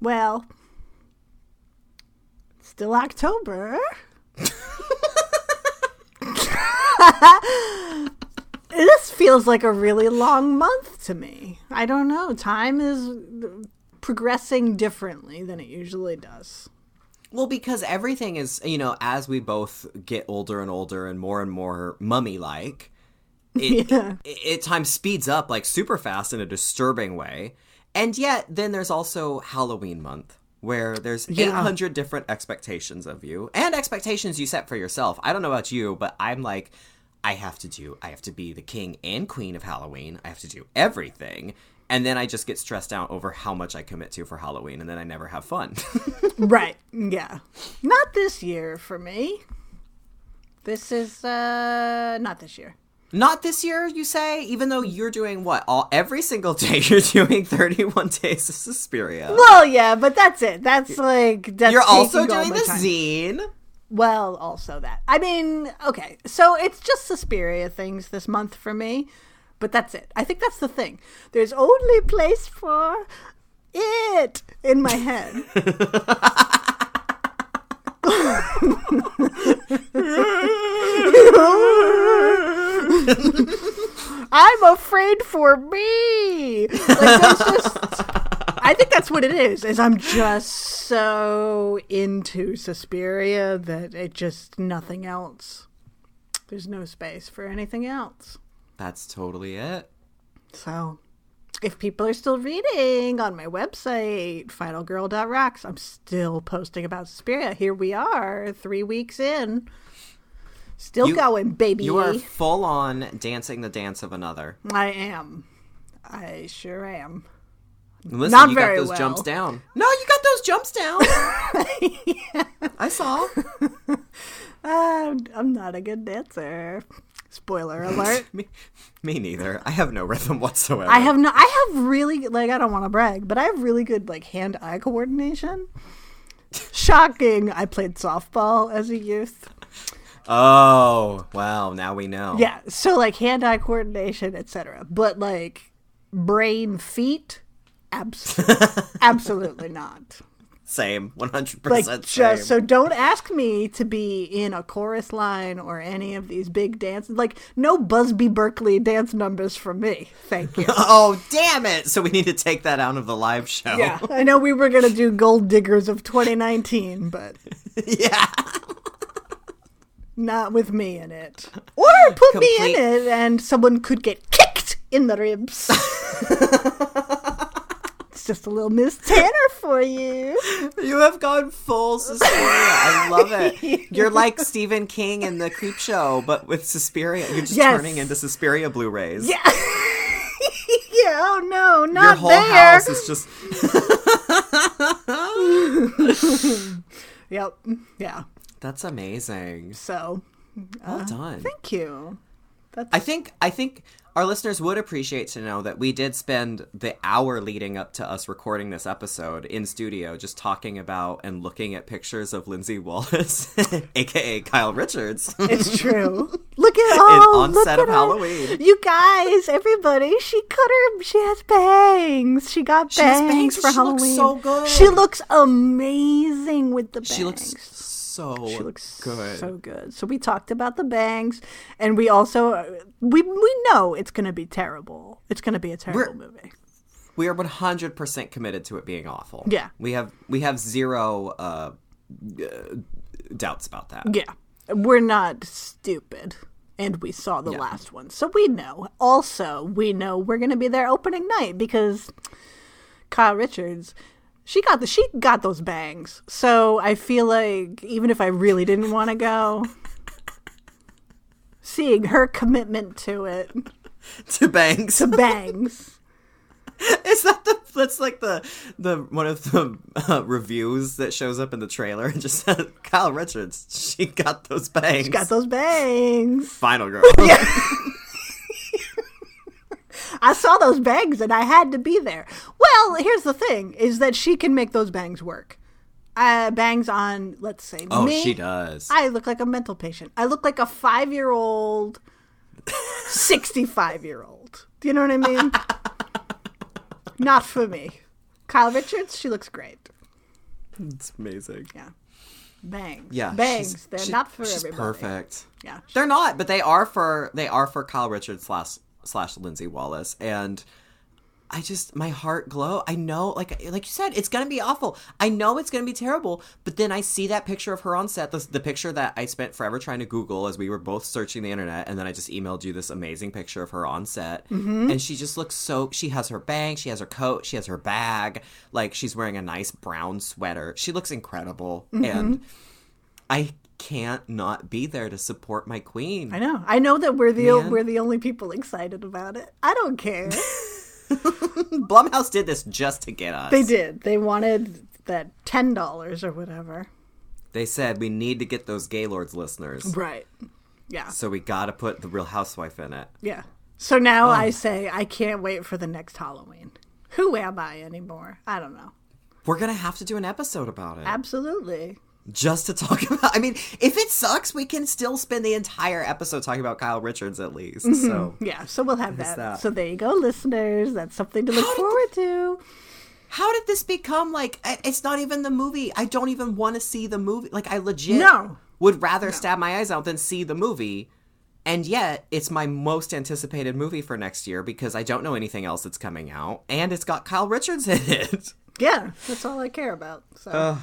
Well, still October. this feels like a really long month to me. I don't know. Time is progressing differently than it usually does. Well, because everything is, you know, as we both get older and older and more and more mummy like, it, Yeah. it, it time speeds up like super fast in a disturbing way. And yet, then there's also Halloween month where there's Yeah. 800 different expectations of you and expectations you set for yourself. I don't know about you, but I'm like, I have to do, I have to be the king and queen of Halloween. I have to do everything. And then I just get stressed out over how much I commit to for Halloween, and then I never have fun. Right. Yeah. Not this year for me. This is uh not this year. Not this year, you say, even though you're doing what? All every single day you're doing 31 days of Suspiria. Well, yeah, but that's it. That's like that's you're also doing the time. zine. Well, also that. I mean, okay. So it's just Suspiria things this month for me. But that's it. I think that's the thing. There's only place for it in my head. I'm afraid for me. Like, that's just, I think that's what it is. Is I'm just so into Suspiria that it just nothing else. There's no space for anything else. That's totally it. So, if people are still reading on my website, finalgirl.rocks, I'm still posting about Suspiria. Here we are, three weeks in. Still You- going, baby. You are full on dancing the dance of another. I am. I sure am. Listen, Not you very got those well. jumps down. No, you got those jumps down. I saw. Uh, I'm not a good dancer. Spoiler alert. me, me neither. I have no rhythm whatsoever. I have no. I have really like. I don't want to brag, but I have really good like hand-eye coordination. Shocking! I played softball as a youth. Oh, wow. Now we know. Yeah, so like hand-eye coordination, etc. But like brain feet, abs- absolutely not. Same. 100% Like same. just so don't ask me to be in a chorus line or any of these big dances. Like no Busby Berkeley dance numbers from me. Thank you. Oh, damn it. So we need to take that out of the live show. Yeah, I know we were gonna do Gold Diggers of 2019, but yeah. Not with me in it. Or put me in it, and someone could get kicked in the ribs. it's just a little Miss Tanner for you. You have gone full Suspiria. I love it. You're like Stephen King in the Creepshow, but with Suspiria. You're just Yes. turning into Suspiria Blu-rays. Yeah. yeah. Oh no, not Your whole there. house is just Yep. Yeah. That's amazing. So, uh, Well done. thank you. That's I think I think our listeners would appreciate to know that we did spend the hour leading up to us recording this episode in studio just talking about and looking at pictures of Lindsey Wallace, aka Kyle Richards. It's true. Look at oh, on set of her. Halloween. You guys, everybody, she cut her. She has bangs. She got She has bangs, bangs for she looks Halloween. so good. She looks amazing with the bangs. she looks so She looks good. so good. So we talked about the bangs, and we also uh, we we know it's going to be terrible. It's going to be a terrible We're- movie. we are 100% committed to it being awful. Yeah. We have we have zero uh, uh, doubts about that. Yeah, we're not stupid. And we saw the Yeah. last one. So we know. Also, we know we're going to be there opening night because Kyle Richards, she got the she got those bangs. So I feel like even if I really didn't want to go, seeing her commitment to it to bangs. to bangs. Is that the that's like the the one of the uh, reviews that shows up in the trailer and just says Kyle Richards. She got those bangs. She got those bangs. final girl. I saw those bangs and I had to be there. Well, here's the thing: is that she can make those bangs work. Uh, bangs on, let's say, Oh, me. she does. I look like a mental patient. I look like a five year old, 65 year old. Do you know what I mean? Not for me. Kyle Richards, she looks great. It's amazing. Yeah. Bangs. Yeah, Bangs. They're she- not for she's everybody. perfect. Yeah. They're not, but they are for they are for Kyle Richards slash slash Lindsey Wallace, and I just my heart glow. I know, like like you said, it's gonna be awful. I know it's gonna be terrible, but then I see that picture of her on set, the, the picture that I spent forever trying to Google as we were both searching the internet, and then I just emailed you this amazing picture of her on set, Mm-hmm. and she just looks so. She has her bang, she has her coat, she has her bag, like she's wearing a nice brown sweater. She looks incredible, Mm-hmm. and I can't not be there to support my queen. I know. I know that we're the Man. we're the only people excited about it. I don't care. Blumhouse did this just to get us. they did. They wanted that ten dollars or whatever. They said we need to get those Gaylords listeners, Right. Yeah. so we got to put the Real Housewife in it. Yeah. So now oh. I say I can't wait for the next Halloween. Who am I anymore? I don't know. We're gonna have to do an episode about it Absolutely. Just to talk about. I mean, if it sucks, we can still spend the entire episode talking about Kyle Richards at least. Mm-hmm. So Yeah, so we'll have that. that. So there you go, listeners. That's something to look How forward to. how did this become like? It's not even the movie. I don't even want to see the movie. Like I legit No. would rather stab my eyes out than see the movie. And yet, it's my most anticipated movie for next year because I don't know anything else that's coming out, and it's got Kyle Richards in it. Yeah, that's all I care about. So,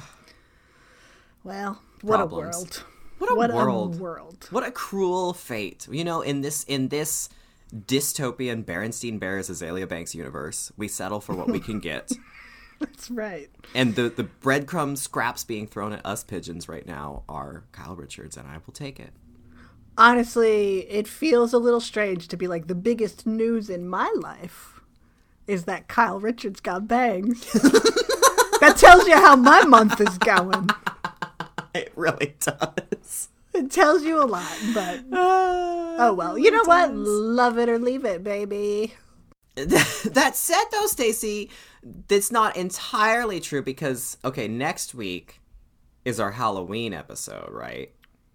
well, what Problems. a world! What a what world! a world! What a cruel fate! You know, in this in this dystopian Berenstein Bears Azealia Banks universe, we settle for what we can get, That's right. and the the breadcrumb scraps being thrown at us pigeons right now are Kyle Richards, and I will take it. Honestly, it feels a little strange to be like the biggest news in my life is that Kyle Richards got bangs. that tells you how my month is going. It really does. It tells you a lot, but oh well. You know what? Love it or leave it, baby. that said, though, Stacie, that's not entirely true because okay, next week is our Halloween episode, right?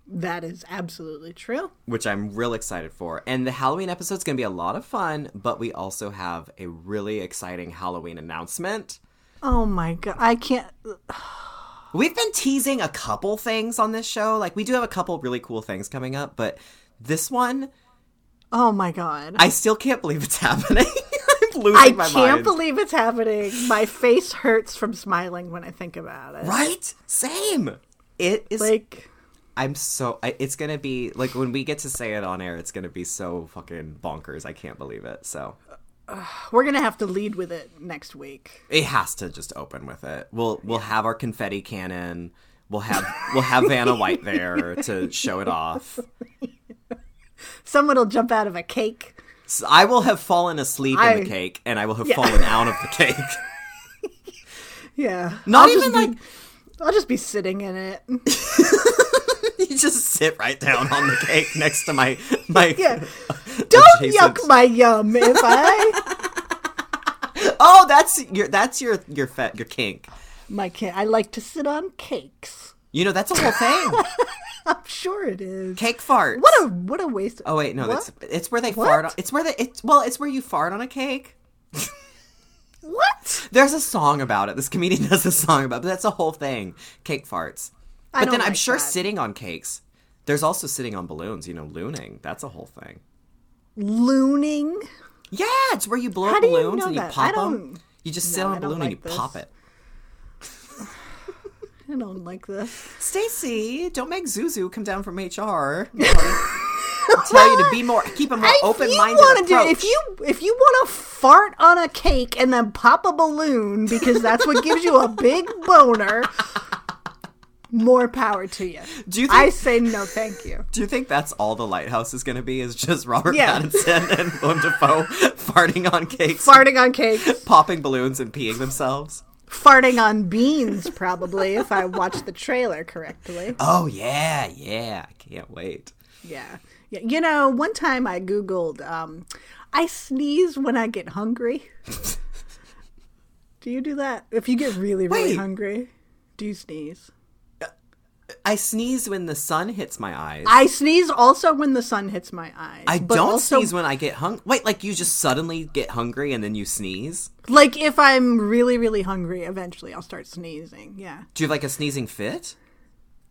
That is absolutely true. which I'm real excited for. And the Halloween episode's going to be a lot of fun, but we also have a really exciting Halloween announcement. Oh my god, I can't. We've been teasing a couple things on this show. Like, we do have a couple really cool things coming up, but this one, Oh my god. I still can't believe it's happening. I'm losing I my can't believe it's happening. My face hurts from smiling when I think about it. Right? Same. It is. Like, I'm so. I, it's gonna be like when we get to say it on air. It's gonna be so fucking bonkers. I can't believe it. So we're gonna have to lead with it next week. It has to just open with it. We'll we'll have our confetti cannon. We'll have we'll have Vanna White there to show it off. Someone will jump out of a cake. So I will have fallen asleep in the cake, and I will have Yeah. fallen out of the cake. Yeah. Not I'll even be- like I'll just be sitting in it. you just sit right down on the cake next to my my. Yeah. Don't adjacent- yuck my yum if I. Oh, that's your that's your your fet your kink. My kink. I like to sit on cakes. You know that's a whole thing. I'm sure it is. Cake fart. What a what a waste. Oh wait, no, What? that's it's where they What? fart. On, it's where they it's well, it's where you fart on a cake. what? There's a song about it. This comedian does a song about it, but that's a whole thing. Cake farts. I But then I'm sure that. sitting on cakes. There's also sitting on balloons, you know, looning. That's a whole thing. Looning. Yeah, it's where you blow How up do you balloons know and you that? Pop them. You just sit No, on a balloon and you this. pop it. I don't like this. Stacie, don't make Zuzu come down from HR. Tell you to be more, keep a more open-minded wanna do- if you if you want to fart on a cake and then pop a balloon because that's what gives you a big boner, More power to you. Do you think- I say no, thank you. Do you think that's all the lighthouse is going to be? Is just Robert Yeah. Pattinson and Willem Dafoe farting on cakes, Farting on cakes, popping balloons, and peeing themselves? farting on beans, probably if I watched the trailer correctly. Oh yeah, yeah! I can't wait. Yeah. Yeah. You know, one time I Googled, um, I sneeze when I get hungry. do you do that? If you get really, really Wait. hungry, do you sneeze? I sneeze when the sun hits my eyes. I sneeze also when the sun hits my eyes. I don't also, sneeze when I get hung. Wait, like you just suddenly get hungry and then you sneeze? Like if I'm really, really hungry, eventually I'll start sneezing. Yeah. Do you have like a sneezing fit?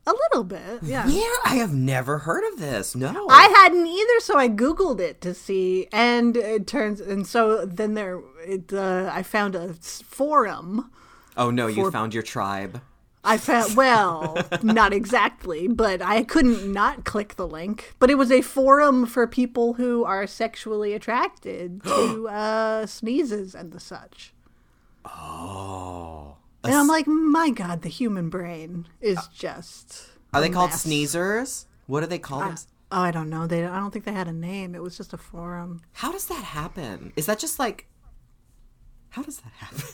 A little bit. Yeah. Yeah, I have never heard of this. No. I hadn't either, so I googled it to see, and it turns and so then there, it, uh, I found a forum. oh no, you found your tribe. I found well, not exactly, but I couldn't not click the link. But it was a forum for people who are sexually attracted to uh, sneezes and the such. Oh. And I'm like, my God, the human brain is just. Are they called mess. sneezers? What do they call them? Oh, I don't know. They, I don't think they had a name. It was just a forum. How does that happen? Is that just like How does that happen?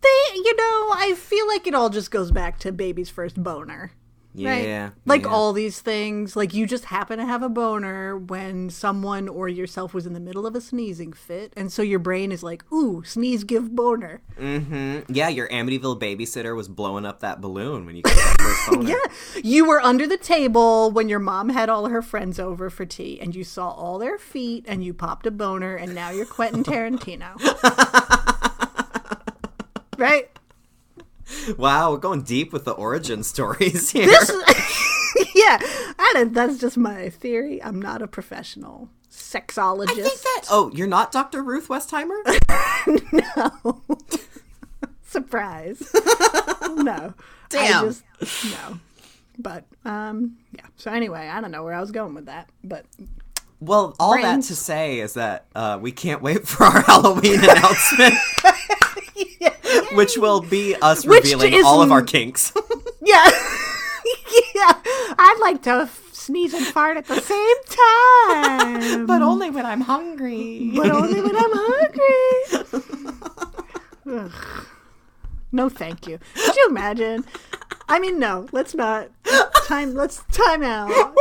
They, you know, I feel like it all just goes back to baby's first boner. Right? Yeah. Like yeah. all these things, like you just happen to have a boner when someone or yourself was in the middle of a sneezing fit, and so your brain is like, "Ooh, sneeze, give boner." Mm-hmm. Yeah, your Amityville babysitter was blowing up that balloon when you got that first boner. Yeah, you were under the table when your mom had all her friends over for tea, and you saw all their feet, and you popped a boner, and now you're Quentin Tarantino. right? Wow, we're going deep with the origin stories here. yeah, I don't, that's just my theory. I'm not a professional sexologist. I think that. Oh, you're not Dr. Ruth Westheimer? no. Surprise. no. Damn. I just, no. But um yeah. So anyway, I don't know where I was going with that, but Well, all that to say is that uh, we can't wait for our Halloween announcement, which will be us Which revealing is all of our kinks. yeah. yeah. I'd like to sneeze and fart at the same time. but only when I'm hungry. but only when I'm hungry. Ugh. No, thank you. Could you imagine? I mean, no. Let's not time. Let's time out.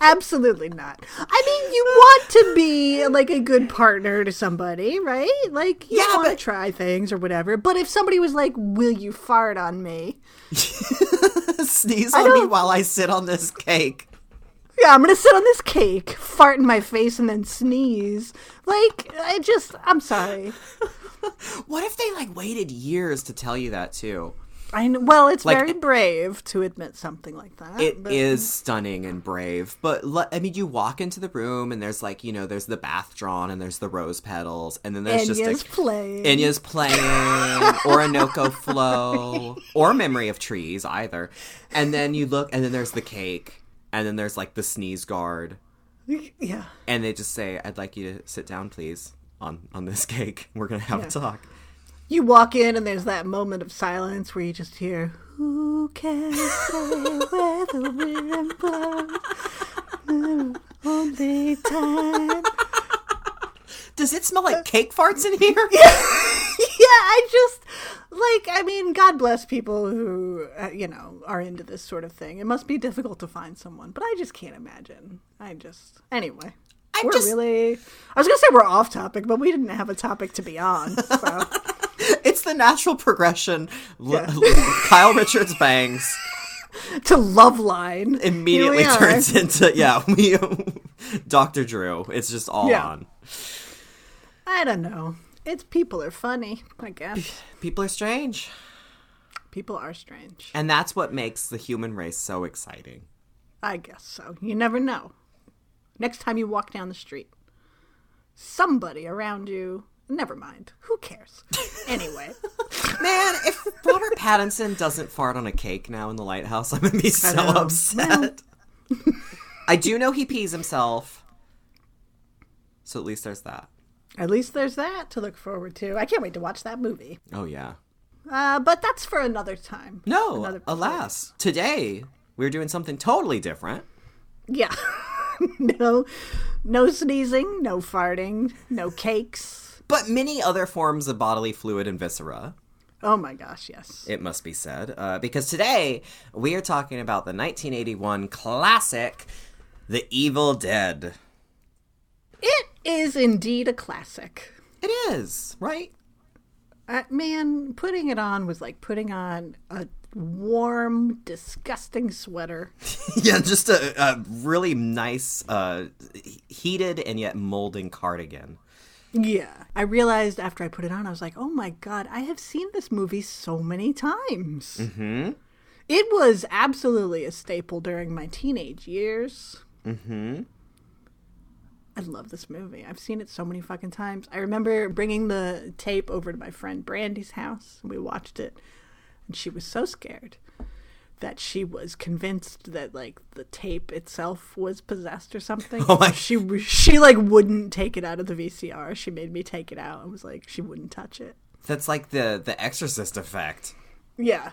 Absolutely not. I mean, you want to be like a good partner to somebody, right? Like, you Yeah, want to but- try things or whatever. But if somebody was like, "Will you fart on me?" Sneeze on me while I sit on this cake. Yeah, I'm gonna sit on this cake, fart in my face, and then sneeze. Like, I just, I'm sorry. What if they like waited years to tell you that too? I know, well, it's Like- very brave to admit something like that. It is but- stunning and brave, but le- I mean, you walk into the room and there's like you know, there's the bath drawn and there's the rose petals, and then there's Enya's just a playing. Enya's playing, Orinoco Flow, or Memory of Trees, either. And then you look, and then there's the cake, and then there's like the sneeze guard, Yeah. and they just say, "I'd like you to sit down, please, on on this cake. We're gonna have Yeah. a talk." You walk in and there's that moment of silence where you just hear, Who can say where the wind blows? Only time. Does it smell like cake farts in here? yeah, I just like. I mean, God bless people who uh, you know are into this sort of thing. It must be difficult to find someone, but I just can't imagine. I just anyway. I'm we're just- really. I was gonna say we're off topic, but we didn't have a topic to be on. So It's the natural progression. L- Yeah. Kyle Richards bangs to Loveline immediately Here we are. turns into yeah, we Dr. Drew. It's just all Yeah. on. I don't know. It's people are funny. I guess People are strange. people are strange. And that's what makes the human race so exciting. I guess so. You never know. Next time you walk down the street, somebody around you. Never mind. Who cares? Anyway. Man, if Robert Pattinson doesn't fart on a cake now in the lighthouse, I'm gonna be so know. upset. I do know he pees himself. So at least there's that. At least there's that to look forward to. I can't wait to watch that movie. Oh yeah. Uh, but that's for another time. No, Another- alas. Today, we're doing something totally different. Yeah. no, no sneezing, no farting, no cakes. But many other forms of bodily fluid and viscera, Oh my gosh, yes. it must be said. Uh, because today, we are talking about the 1981 classic, The Evil Dead. It is indeed a classic. It is, right? Uh, man, putting it on was like putting on a warm, disgusting sweater. yeah, just a, a really nice, uh, heated and yet molding cardigan. Yeah. I realized after I put it on, I was like, oh my God, I have seen this movie so many times. Mm-hmm. It was absolutely a staple during my teenage years. Mm-hmm. I love this movie. I've seen it so many fucking times. I remember bringing the tape over to my friend Brandy's house, and we watched it, and she was so scared that she was convinced that like the tape itself was possessed or something. Oh my- She she like wouldn't take it out of the VCR. She made me take it out and was like she wouldn't touch it. That's like the the Exorcist effect. Yeah,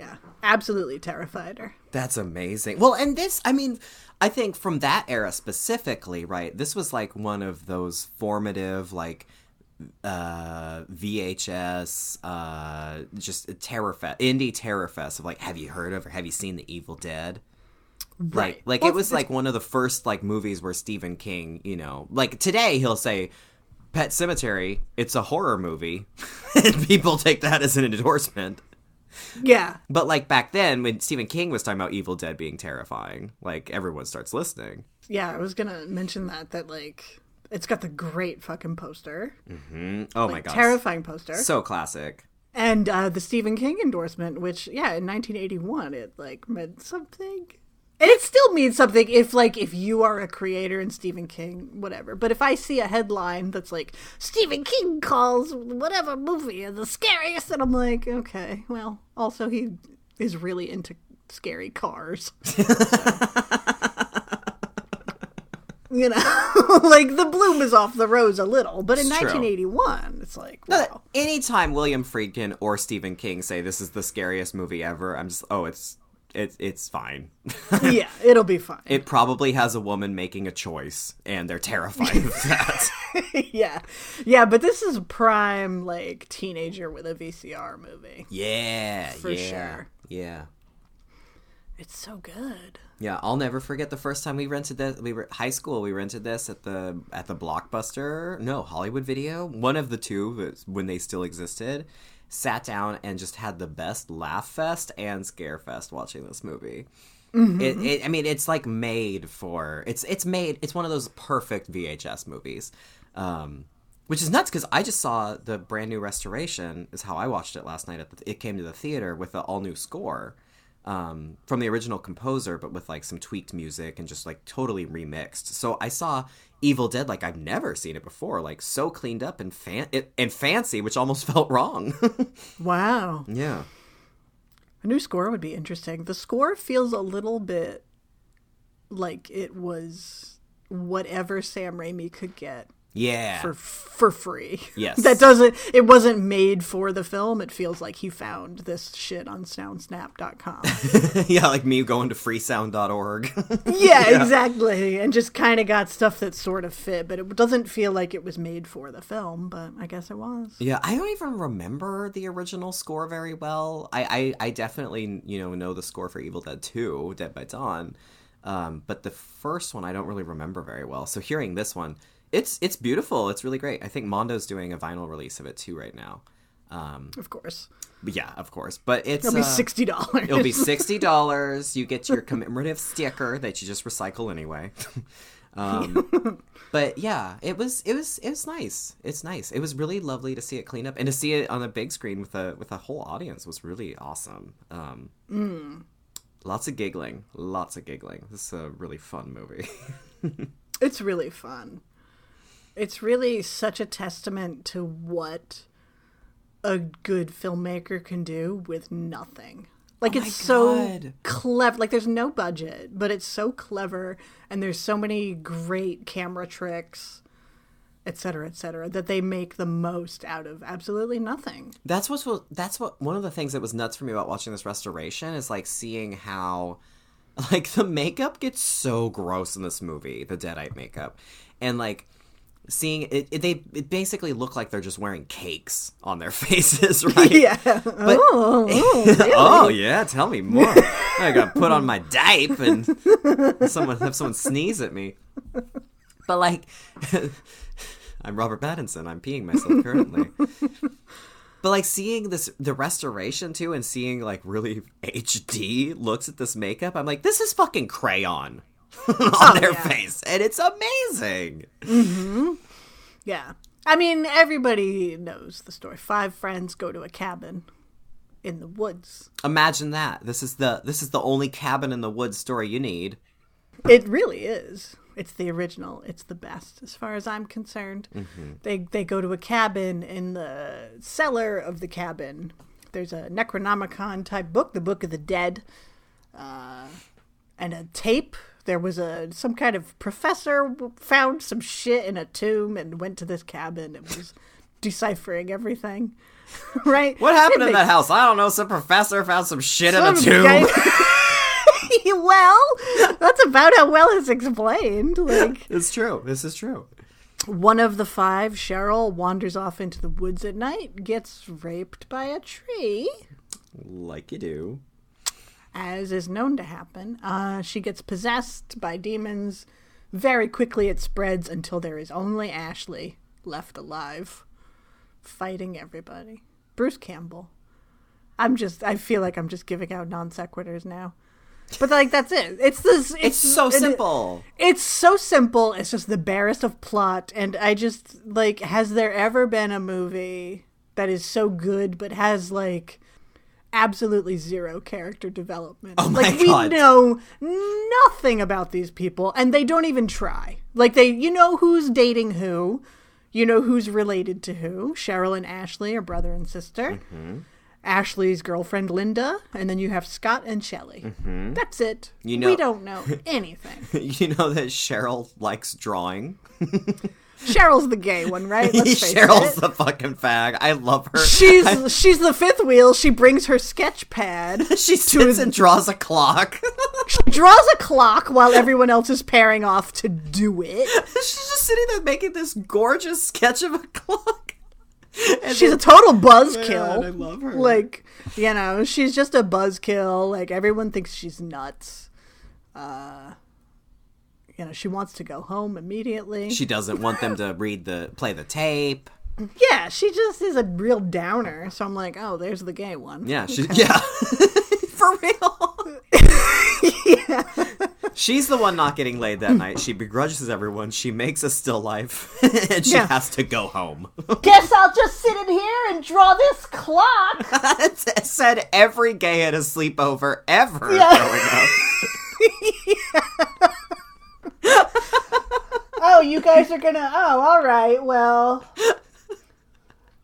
yeah, absolutely terrified her. That's amazing. Well, and this, I mean, I think from that era specifically, right? This was like one of those formative, like, uh, VHS, uh, just a terror fest, indie terror fest of like, have you heard of or have you seen The Evil Dead? Like, like Well, it was like one of the first like movies where Stephen King, you know, like today he'll say, Pet Sematary, it's a horror movie, and people take that as an endorsement. Yeah, But like back then, when Stephen King was talking about Evil Dead being terrifying, like everyone starts listening. yeah. I was gonna mention that that like it's got the great fucking poster, Oh my god, terrifying poster. so classic. and uh, the Stephen King endorsement, which yeah, in 1981, it like meant something, and it still means something if like if you are a creator in Stephen King, whatever. But if I see a headline that's like Stephen King calls whatever movie the scariest, and I'm like, okay, well, also he is really into scary cars. You know, like the bloom is off the rose a little, but in It's true. 1981, it's like, No, wow. Anytime William Friedkin or Stephen King say this is the scariest movie ever, I'm just oh, it's it's it's fine. yeah, it'll be fine. it probably has a woman making a choice, and they're terrified of that. yeah, yeah, but this is prime like teenager with a VCR movie. yeah, For yeah, sure. Yeah. It's so good. Yeah, I'll never forget the first time we rented this. We were high school. We rented this at the at the Blockbuster. No, Hollywood Video. One of the two when they still existed. Sat down and just had the best laugh fest and scare fest watching this movie. It, it, I mean, it's like made for. It's it's made. It's one of those perfect VHS movies. Um, which is nuts because I just saw the brand new restoration. Is how I watched it last night. At the, it came to the theater with the all new score um, from the original composer, but with like some tweaked music and just like totally remixed. So I saw Evil Dead like I've never seen it before, like so cleaned up and fan it, and fancy, which almost felt wrong. Wow. yeah, A new score would be interesting. The score feels a little bit like it was whatever Sam Raimi could get yeah, for for free. Yes. that doesn't. It wasn't made for the film. It feels like he found this shit on SoundSnap.com. yeah. Like me going to freesound.org. yeah, exactly, and just kind of got stuff that sort of fit, but it doesn't feel like it was made for the film. But I guess it was. Yeah, I don't even remember the original score very well. I, I, I definitely, you know, know the score for Evil Dead 2, Dead by Dawn. Um, but the first one I don't really remember very well. So hearing this one, it's it's beautiful. It's really great. I think Mondo's doing a vinyl release of it too right now. Um, Of course, yeah, of course. But it's it'll be uh, sixty dollars. It'll be sixty dollars. You get your commemorative sticker that you just recycle anyway. um, but yeah, it was it was it was nice. It's nice. It was really lovely to see it clean up and to see it on a big screen with a with a whole audience was really awesome. Um, Lots of giggling, lots of giggling. This is a really fun movie. It's really fun. It's really such a testament to what a good filmmaker can do with nothing. Like Oh it's so clever. Like there's no budget, but it's so clever and there's so many great camera tricks et cetera, et cetera, that they make the most out of absolutely nothing. That's what's that's what one of the things that was nuts for me about watching this restoration is like seeing how like the makeup gets so gross in this movie, the Deadite makeup. And like seeing it, it they it basically look like they're just wearing cakes on their faces, right? Yeah. oh, oh, really? Oh yeah, tell me more. I gotta put on my diape and someone have someone sneeze at me. But like, I'm Robert Pattinson. I'm peeing myself currently. but like seeing this, the restoration too, and seeing like really HD looks at this makeup, I'm like, this is fucking crayon on their yeah. face, and it's amazing. Yeah. I mean, everybody knows the story. Five friends go to a cabin in the woods. Imagine that. This is the this is the only cabin in the woods story you need. It really is. It's the original. It's the best, as far as I'm concerned. They they go to a cabin in the cellar of the cabin. There's a Necronomicon type book, the Book of the Dead, uh, and a tape. There was a some kind of professor found some shit in a tomb and went to this cabin and was deciphering everything. right? What happened It in makes that house? I don't know. Some professor found some shit in a tomb. guy- well, that's about how well it's explained. Like It's true. This is true. one of the five, Cheryl, wanders off into the woods at night, gets raped by a tree, Like you do. As is known to happen. Uh, she gets possessed by demons. Very quickly, it spreads until there is only Ashley left alive, fighting everybody. Bruce Campbell. I'm just. I feel like I'm just giving out non sequiturs now. But like that's it. It's this. It's, It's so it- simple. It's so simple. It's just the barest of plot, and I just like. Has there ever been a movie that is so good but has like absolutely zero character development? Oh my like we God. know nothing about these people, and they don't even try. Like they, you know who's dating who, you know who's related to who. Cheryl and Ashley are brother and sister. Mm-hmm. Ashley's girlfriend Linda, and then you have Scott and Shelley. That's it. Mm-hmm. You know- we don't know anything. you know that Cheryl likes drawing. Cheryl's the gay one, right? Let's face Cheryl's it. the fucking fag. I love her. She's she's the fifth wheel. She brings her sketch pad. she sits and draws a clock. She draws a clock while everyone else is pairing off to do it. She's just sitting there making this gorgeous sketch of a clock. And She's a total buzzkill. I love her. Like, you know, she's just a buzzkill. Like everyone thinks she's nuts. Uh you know, she wants to go home immediately. she doesn't want them to read the play the tape. yeah, she just is a real downer. So I'm like, oh, there's the gay one. Yeah, she yeah. For real. yeah She's the one not getting laid that night. She begrudges everyone. She makes a still life, and she Yeah. has to go home. Guess I'll just sit in here and draw this clock. That said every gay at a sleepover ever Yeah. growing up. Oh, you guys are gonna. Oh, all right. Well,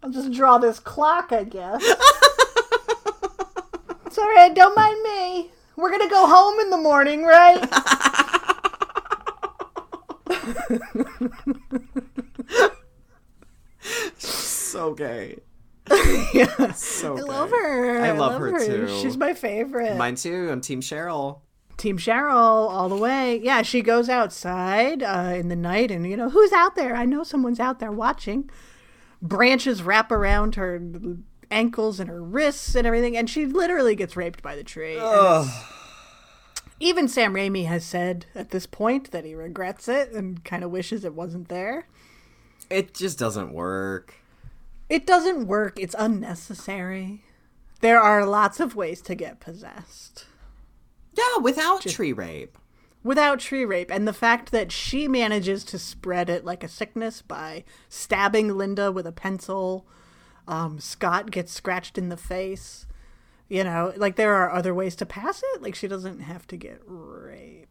I'll just draw this clock, I guess. it's all right. Don't mind me. We're gonna go home in the morning, right? So gay. yeah. So I love her. I love her, too. She's my favorite. Mine too. I'm Team Cheryl. Team Cheryl all the way. Yeah, she goes outside uh, in the night, and you know who's out there? I know someone's out there watching. Branches wrap around her ankles and her wrists and everything, and she literally gets raped by the tree. Even Sam Raimi has said at this point that he regrets it and kind of wishes it wasn't there. It just doesn't work. It doesn't work. It's unnecessary. There are lots of ways to get possessed. Yeah, without tree rape. without tree rape. And the fact that she manages to spread it like a sickness by stabbing linda with a pencil um, scott gets scratched in the face you know like there are other ways to pass it. Like she doesn't have to get raped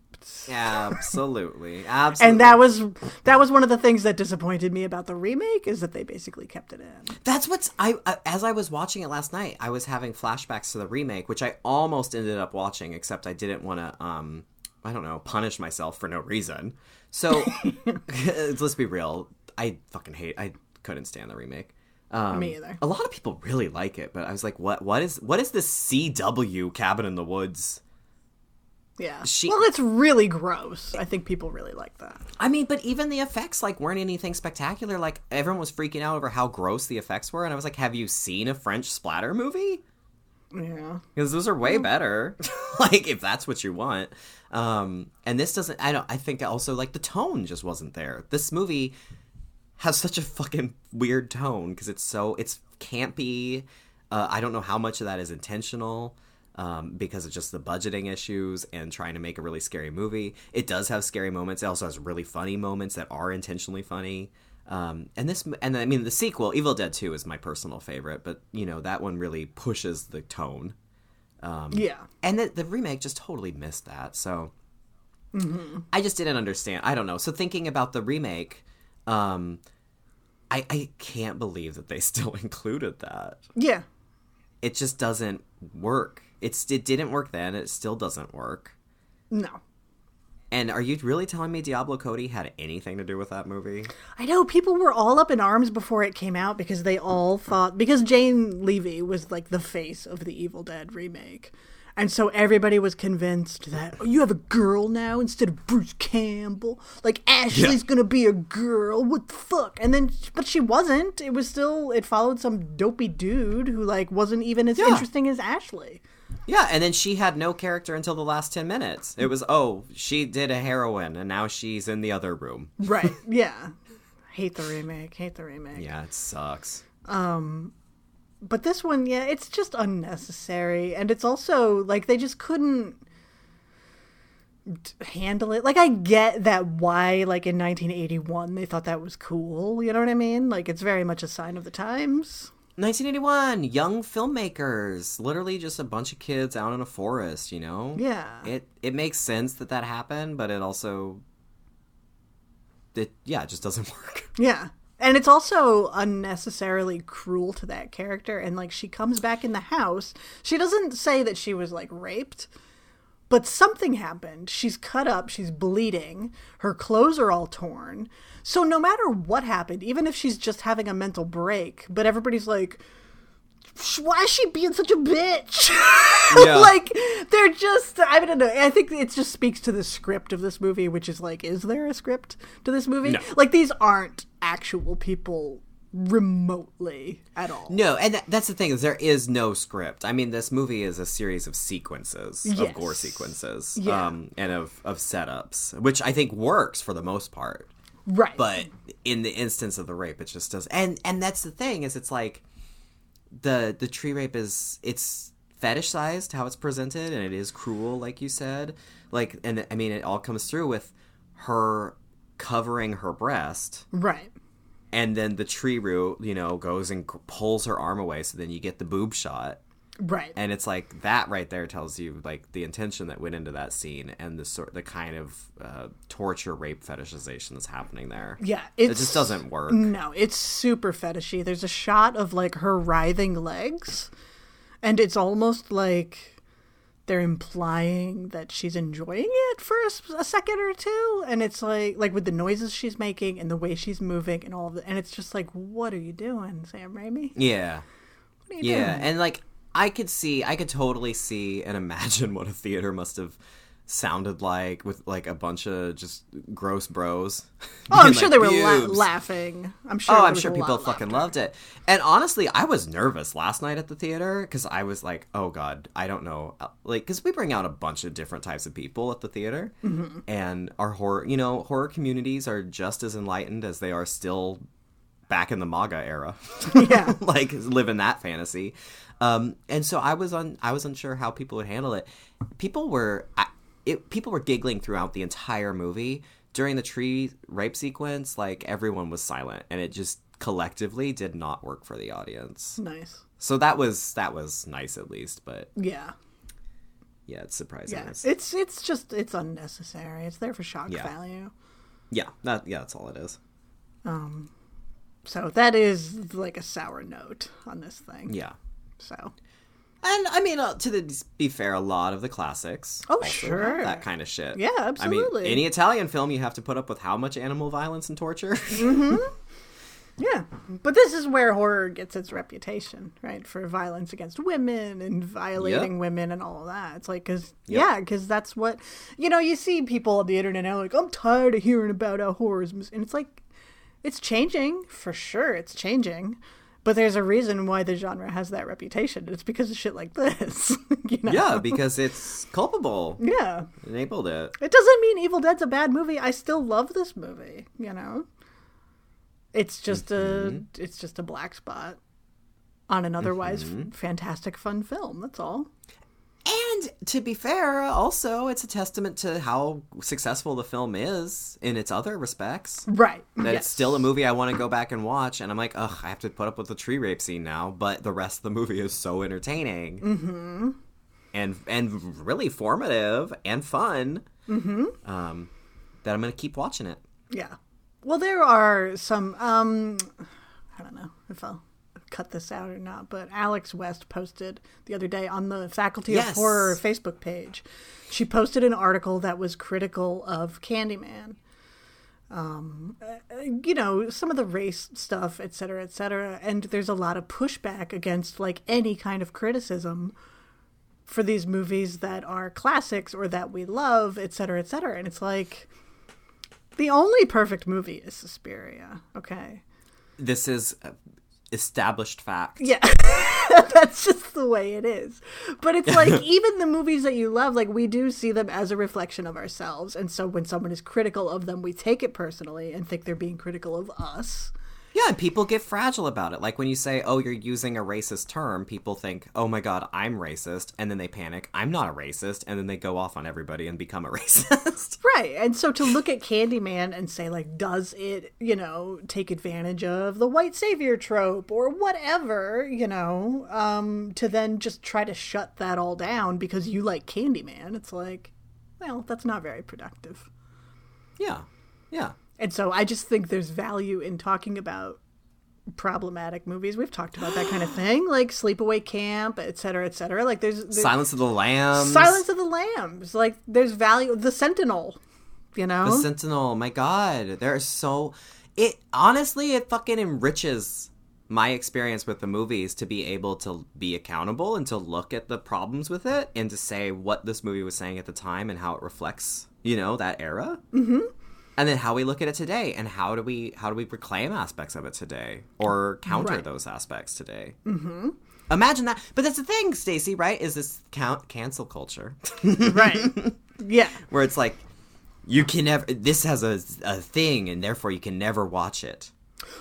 Absolutely. Absolutely. and that was that was one of the things that disappointed me about the remake is that they basically kept it in That's what's I uh, as I was watching it last night, I was having flashbacks to the remake, which I almost ended up watching, except I didn't want to um I don't know, punish myself for no reason. So let's be real. I fucking hate. I couldn't stand the remake. Um, Me either. A lot of people really like it, but I was like, what? What is what is this CW Cabin in the Woods? Yeah. She- well, it's really gross. I think people really like that. I mean, but even the effects like weren't anything spectacular. Like everyone was freaking out over how gross the effects were, and I was like, "Have you seen a French splatter movie? Yeah. Because those are way better. like if that's what you want." Um, and this doesn't. I don't. I think also like the tone just wasn't there. This movie has such a fucking weird tone because it's so it's campy. Uh, I don't know how much of that is intentional um, because of just the budgeting issues and trying to make a really scary movie. It does have scary moments. It also has really funny moments that are intentionally funny. Um, and this, and I mean, the sequel, Evil Dead Two, is my personal favorite, but you know that one really pushes the tone. Um, Yeah. and the, the remake just totally missed that. So I just didn't understand. I don't know. So thinking about the remake, um, I I can't believe that they still included that. Yeah. It just doesn't work. It's it didn't work then. It still doesn't work. No. And are you really telling me Diablo Cody had anything to do with that movie? I know people were all up in arms before it came out because they all thought because Jane Levy was like the face of the Evil Dead remake. And so everybody was convinced that oh, you have a girl now instead of Bruce Campbell. Like Ashley's gonna be a girl. What the fuck? And then, but she wasn't. It was still. It followed some dopey dude who like wasn't even as Yeah. interesting as Ashley. Yeah, and then she had no character until the last 10 minutes. It was, oh, she did a heroin and now she's in the other room. Right. yeah. Hate the remake. Hate the remake. Yeah, it sucks. Um But this one, yeah, it's just unnecessary. And it's also like they just couldn't handle it. Like, I get that why, like, in 1981, they thought that was cool. You know what I mean? Like, it's very much a sign of the times. 1981, young filmmakers, literally just a bunch of kids out in a forest, you know? Yeah. It it makes sense that that happened, but it also it yeah, it just doesn't work. Yeah. And it's also unnecessarily cruel to that character. And, like, she comes back in the house. She doesn't say that she was, like, raped, but something happened. She's cut up, she's bleeding, her clothes are all torn. So, no matter what happened, even if she's just having a mental break, but everybody's like, why is she being such a bitch? Yeah. like, they're just, I don't know. I think it just speaks to the script of this movie, which is like, is there a script to this movie? No. Like, these aren't actual people remotely at all. No, and that, that's the thing is there is no script. I mean, this movie is a series of sequences Yes. of gore sequences, Yeah. um, and of of setups, which I think works for the most part. Right. But in the instance of the rape, it just does. And and that's the thing is, it's like the the tree rape is it's fetishized how it's presented, and it is cruel, like you said. Like, and I mean, it all comes through with her covering her breast right. And then the tree root you know goes and pulls her arm away so then you get the boob shot Right. and it's like that right there tells you like the intention that went into that scene and the sort the kind of uh, torture rape fetishization that's happening there Yeah, it just doesn't work No, it's super fetishy. There's a shot of like her writhing legs, and it's almost like they're implying that she's enjoying it for a second or two, and it's like like with the noises she's making and the way she's moving and all of it, and it's just like, what are you doing, Sam Raimi? yeah What are you yeah doing? and like i could see i could totally see and imagine what a theater must have sounded like with like a bunch of just gross bros Oh, I'm sure like, they were la- laughing. I'm sure. Oh, I'm sure people fucking loved it. And honestly, I was nervous last night at the theater because I was like, oh god, I don't know, Uh, like because we bring out a bunch of different types of people at the theater, Mm-hmm. and our horror, you know, horror communities are just as enlightened as they are still back in the MAGA era. Yeah. like living that fantasy. Um, and so I was on, I was unsure how people would handle it. People were, I, it, people were giggling throughout the entire movie during the tree rape sequence. Like everyone was silent, and it just collectively did not work for the audience. Nice. So that was that was nice at least, but Yeah. yeah, it's surprising. Yeah. It's- It's it's just it's unnecessary. It's there for shock Yeah. value. yeah, that yeah, that's all it is. Um, so that is like a sour note on this thing. Yeah. So And I mean, uh, to the, be fair, a lot of the classics. Oh, sure. that kind of shit. Yeah, absolutely. I mean, any Italian film, you have to put up with how much animal violence and torture. Yeah, but this is where horror gets its reputation, right? For violence against women and violating Yep. women and all that. It's like, cause Yep. yeah, because that's what you know. You see people on the internet now, like, I'm tired of hearing about how horror is, mis-" and it's like, it's changing for sure. It's changing, but there's a reason why the genre has that reputation. It's because of shit like this. you know? Yeah, because it's culpable. yeah. Enabled it. It doesn't mean Evil Dead's a bad movie. I still love this movie, you know. It's just a mm-hmm. it's just a black spot on an otherwise f- mm-hmm. fantastic fun film. That's all. And to be fair, also it's a testament to how successful the film is in its other respects. Right. That yes. it's still a movie I want to go back and watch, and I'm like, ugh, I have to put up with the tree rape scene now. But the rest of the movie is so entertaining, mm-hmm. and and really formative and fun. Mm-hmm. Um, that I'm gonna keep watching it. Yeah. Well, there are some um I don't know if I'll cut this out or not, but Alex West posted the other day on the Faculty Yes. of Horror Facebook page. She posted an article that was critical of Candyman. Um, uh, you know, some of the race stuff, et cetera, et cetera. And there's a lot of pushback against like any kind of criticism for these movies that are classics or that we love, et cetera, et cetera. And it's like the only perfect movie is Suspiria. Okay. This is uh, established fact. Yeah. That's just the way it is. But it's like even the movies that you love, like we do see them as a reflection of ourselves. And so when someone is critical of them, we take it personally and think they're being critical of us. Yeah, and people get fragile about it. Like when you say, "Oh, you're using a racist term," people think, "Oh my god, I'm racist," and then they panic. I'm not a racist, and then they go off on everybody and become a racist. Right. And so to look at Candyman and say, like, does it, you know, take advantage of the white savior trope or whatever, you know, um, to then just try to shut that all down because you like Candyman, it's like, well, that's not very productive. yeah, yeah. And so I just think there's value in talking about problematic movies. We've talked about that kind of thing, like Sleepaway Camp, et cetera, et cetera. Like there's, there's Silence of the Lambs. Silence of the Lambs. Like there's value. The Sentinel, you know. The Sentinel. My God, there are so. It honestly, it fucking enriches my experience with the movies to be able to be accountable and to look at the problems with it and to say what this movie was saying at the time and how it reflects, you know, that era. Mm-hmm. And then how we look at it today and how do we how do we reclaim aspects of it today or counter Right. those aspects today? Mm-hmm. Imagine that. But that's the thing, Stacie Right? Is this count cancel culture? right. Yeah. where it's like you can never this has a, a thing and therefore you can never watch it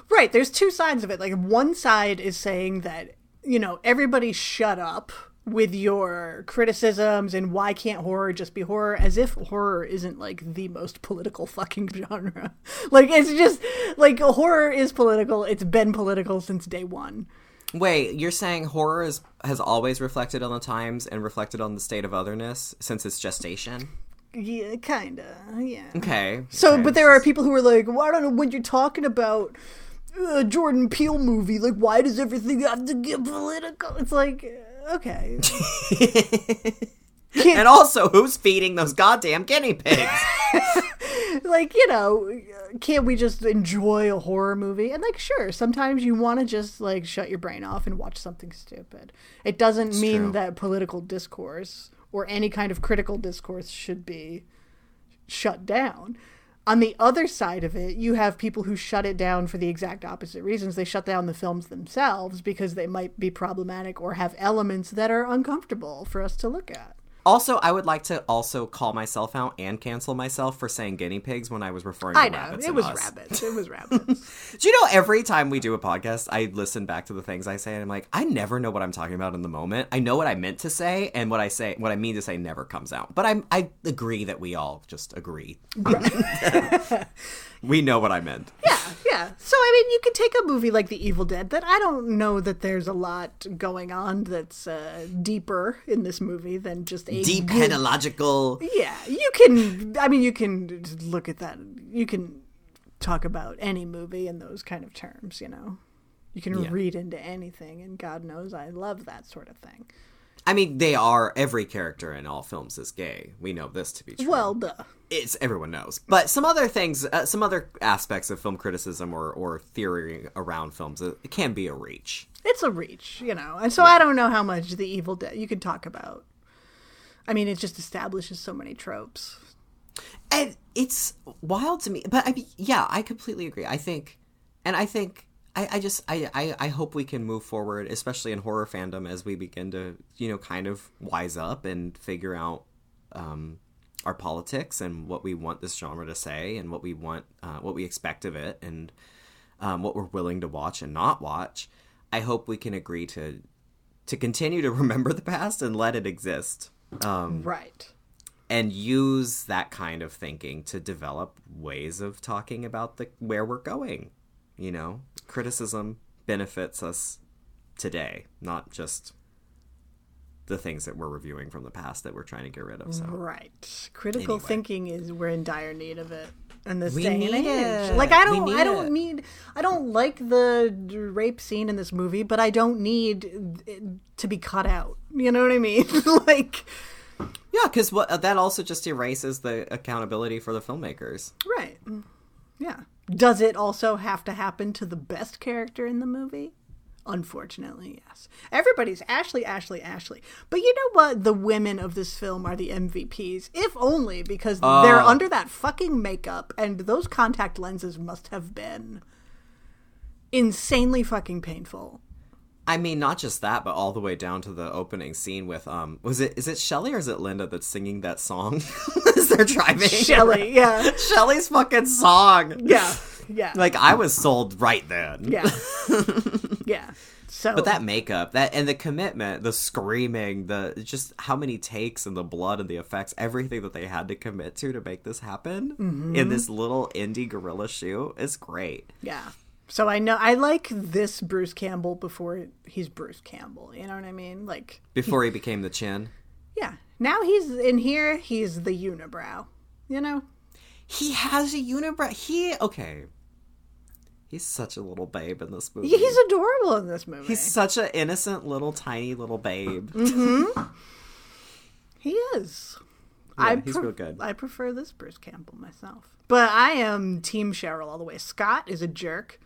Right. There's two sides of it. Like one side is saying that, you know, everybody shut up with your criticisms and why can't horror just be horror as if horror isn't like the most political fucking genre. like it's just like horror is political. It's been political since day 1. wait you're saying horror is, has always reflected on the times and reflected on the state of otherness since its gestation Yeah, kind of. Yeah. okay So, okay. but there are people who are like, well, I don't know when you're talking about a Jordan Peele movie. Like, why does everything have to get political? It's like, uh, okay. And also who's feeding those goddamn guinea pigs like, you know, can't we just enjoy a horror movie? And like, sure, sometimes you want to just like shut your brain off and watch something stupid. It doesn't mean true. that political discourse or any kind of critical discourse should be shut down. On the other side of it, you have people who shut it down for the exact opposite reasons. They shut down the films themselves because they might be problematic or have elements that are uncomfortable for us to look at. Also i would like to also call myself out and cancel myself for saying guinea pigs when i was referring to I know. rabbits It was us. rabbits. It was rabbits. Do you know every time we do a podcast, I listen back to the things I say and I'm like, I never know what I'm talking about in the moment. I know what I meant to say and what I say, what I mean to say never comes out. But I I agree that we all just agree. we know what I meant. Yeah, yeah. So I mean, you can take a movie like The Evil Dead that I don't know that there's a lot going on that's uh, deeper in this movie than just a Deep good-. Yeah, you can. I mean, you can look at that. You can talk about any movie in those kind of terms. You know, you can Yeah. read into anything, and God knows I love that sort of thing. I mean, they are every character in all films is gay. We know this to be true. Well, duh. it's everyone knows. But some other things, uh, some other aspects of film criticism or or theory around films, it, it can be a reach. It's a reach, you know. And so I don't know how much the Evil Dead you could talk about. I mean, it just establishes so many tropes. and it's wild to me but i mean yeah i completely agree i think and i think I, I just I, I i hope we can move forward especially in horror fandom as we begin to you know kind of wise up and figure out um our politics and what we want this genre to say and what we want uh, what we expect of it and um, what we're willing to watch and not watch i hope we can agree to to continue to remember the past and let it exist um Right. and use that kind of thinking to develop ways of talking about the where we're going you know criticism benefits us today not just the things that we're reviewing from the past that we're trying to get rid of so Right. Critical Anyway. thinking is we're in dire need of it in this We day and age. it. Like I don't I don't it. need I don't like the rape scene in this movie, but I don't need to be cut out. You know what I mean? like yeah because what that also just erases the accountability for the filmmakers right. Mm. Yeah. Does it also have to happen to the best character in the movie? Unfortunately, yes. Everybody's Ashley, Ashley, Ashley. But you know what? The women of this film are the MVPs, if only because ah. they're Oh. under that fucking makeup, and those contact lenses must have been insanely fucking painful. I mean not just that but all the way down to the opening scene with um was it is it shelly or is it linda that's singing that song as they're driving Shelley, yeah. shelly's fucking song Yeah. Yeah. like i was sold right then yeah. yeah. So But that makeup, that and the commitment, the screaming, the just how many takes and the blood and the effects, everything that they had to commit to to make this happen Mm-hmm. in this little indie guerrilla shoe is great. Yeah. So I know I like this Bruce Campbell before he's Bruce Campbell. You know what I mean? Like Before he became the chin, Yeah. Now he's in here, he's the unibrow. You know? he has a unibrow. He okay. He's such a little babe in this movie. He's adorable in this movie. He's such an innocent little tiny little babe. Hmm. he is. Yeah, he's real good. I prefer this Bruce Campbell myself. But I am Team Cheryl all the way. Scott is a jerk.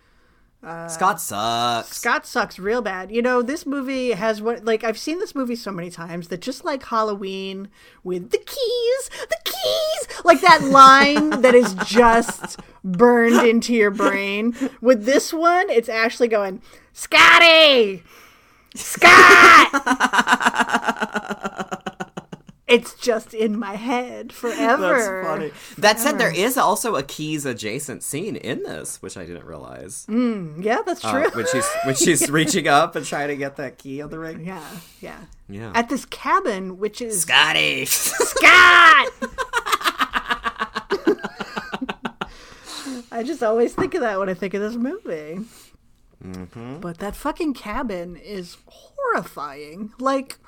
Scott sucks. Scott sucks real bad. You know, this movie has what like I've seen this movie so many times that just like Halloween with the keys, the keys, like that line that is just burned into your brain. With this one, it's actually going, Scotty, Scott. it's just in my head That's forever. funny. That said, there is also a keys adjacent scene in this, which I didn't realize. Yeah, that's Uh, true. when she's when she's reaching up and trying to get that key on the ring. yeah, yeah. Yeah. At this cabin, which is Scotty. Scott. I just always think of that when I think of this movie. Mm-hmm. But that fucking cabin is horrifying. Like,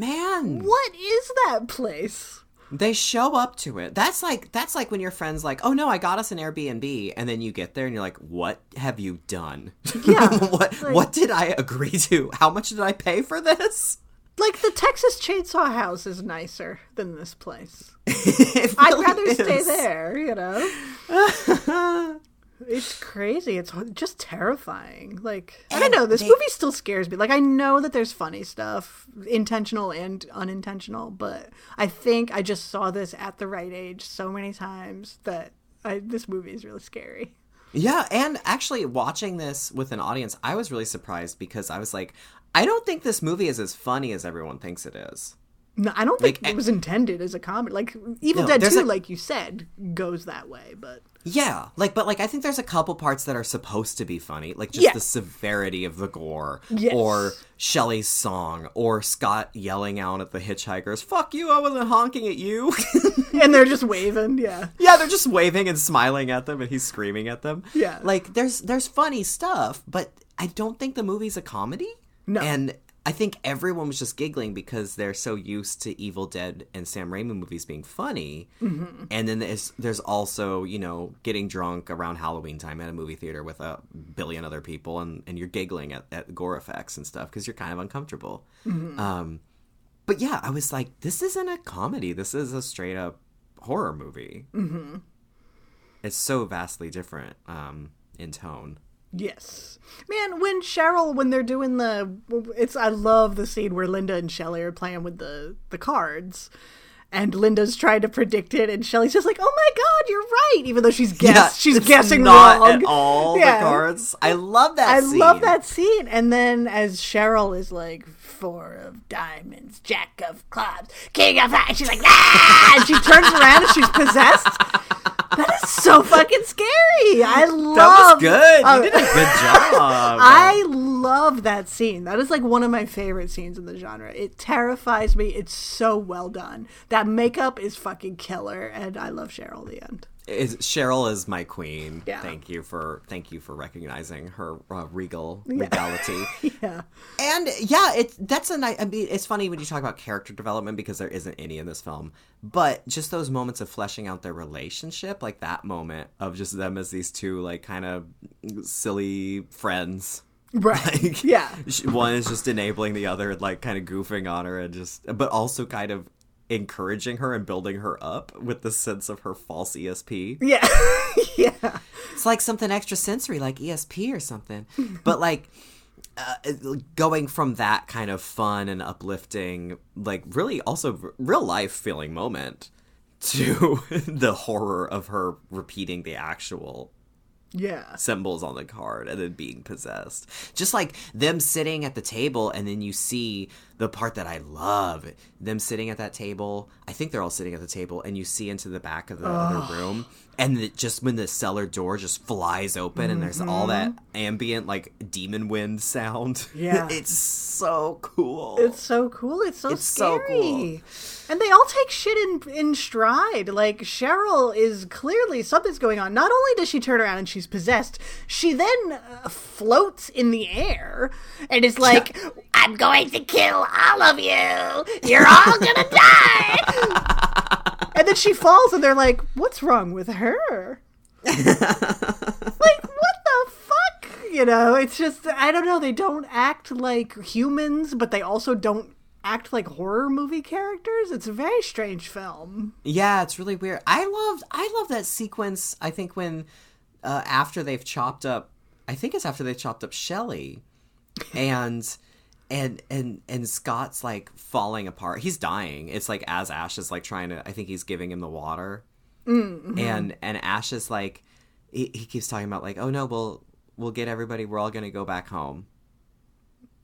Man, what is that place? they show up to it. That's like that's like when your friends like, "Oh no, I got us an Airbnb," and then you get there and you're like, "What have you done? Yeah, what what did I agree to? How much did I pay for this?" Like, the Texas Chainsaw House is nicer than this place. I'd really rather stay there, you know? It's crazy. It's just terrifying. Like I don't know. This they- movie still scares me. Like I know that there's funny stuff, intentional and unintentional, but I think I just saw this at the right age so many times that I, this movie is really scary. Yeah, and actually watching this with an audience, I was really surprised because I was like, I don't think this movie is as funny as everyone thinks it is. No, I don't think Like, it was eh intended as a comedy. Like Evil No, Dead there's Two, a- like you said, goes that way. But Yeah, like, but like, I think there's a couple parts that are supposed to be funny, like just Yes. the severity of the gore, Yes. or Shelley's song, or Scott yelling out at the hitchhikers, "Fuck you! I wasn't honking at you." and they're just waving. Yeah, yeah, they're just waving and smiling at them, and he's screaming at them. Yeah. like there's there's funny stuff, but I don't think the movie's a comedy. No. and I think everyone was just giggling because they're so used to Evil Dead and Sam Raimi movies being funny. Mm-hmm. And then there's there's also you know getting drunk around Halloween time at a movie theater with a billion other people, and, and you're giggling at, at gore effects and stuff because you're kind of uncomfortable. Um, but yeah, I was like, this isn't a comedy. This is a straight up horror movie. Mm-hmm. It's so vastly different um, in tone. Yes. Man, when Cheryl when they're doing the it's I love the scene where Linda and Shelley are playing with the the cards and Linda's trying to predict it and Shelley's just like, "Oh my god, you're right," even though she's guess Yeah, she's guessing not wrong. at all Yeah. the cards. I love that. I scene. love that scene. And then as Cheryl is like, four of diamonds, jack of clubs, king of hearts, she's like, ah! And she turns around and she's possessed. That is so fucking scary. I love That was good. Oh, you did a good job. I love that scene. That is like one of my favorite scenes in the genre. It terrifies me. It's so well done. That makeup is fucking killer, and I love Cheryl the end. Is Cheryl is my queen. Yeah. Thank you for thank you for recognizing her uh, regal regality. Yeah. And yeah, it that's a nice. I mean, it's funny when you talk about character development because there isn't any in this film. But just those moments of fleshing out their relationship, like that moment of just them as these two like kind of silly friends. Right. Like, Yeah. one is just enabling the other, and like kind of goofing on her, and just, but also kind of encouraging her and building her up with the sense of her false ESP. Yeah. yeah. It's like something extra sensory, like ESP or something. but like uh, going from that kind of fun and uplifting, like really also r- real life feeling moment to the horror of her repeating the actual Yeah. symbols on the card and then being possessed. Just like them sitting at the table and then you see the part that I love. Them sitting at that table. I think they're all sitting at the table and you see into the back of the other room and it just when the cellar door just flies open and there's all that ambient like demon wind sound. Mm-hmm. Yeah. it's so cool. It's so cool. It's so It's so scary. cool. And they all take shit in in stride. Like Cheryl is clearly something's going on. Not only does she turn around and she's possessed, she then uh, floats in the air and is like, "I'm going to kill all of you. You're all gonna die." and then she falls, and they're like, "What's wrong with her?" like what the fuck you know it's just i don't know they don't act like humans but they also don't act like horror movie characters it's a very strange film Yeah, it's really weird. I loved I love that sequence. I think when uh, after they've chopped up, I think it's after they chopped up Shelly, and and and and Scott's like falling apart. He's dying. It's like as Ash is like trying to. I think he's giving him the water, mm-hmm. and and Ash is like he, he keeps talking about like oh no we'll we'll get everybody. We're all gonna go back home.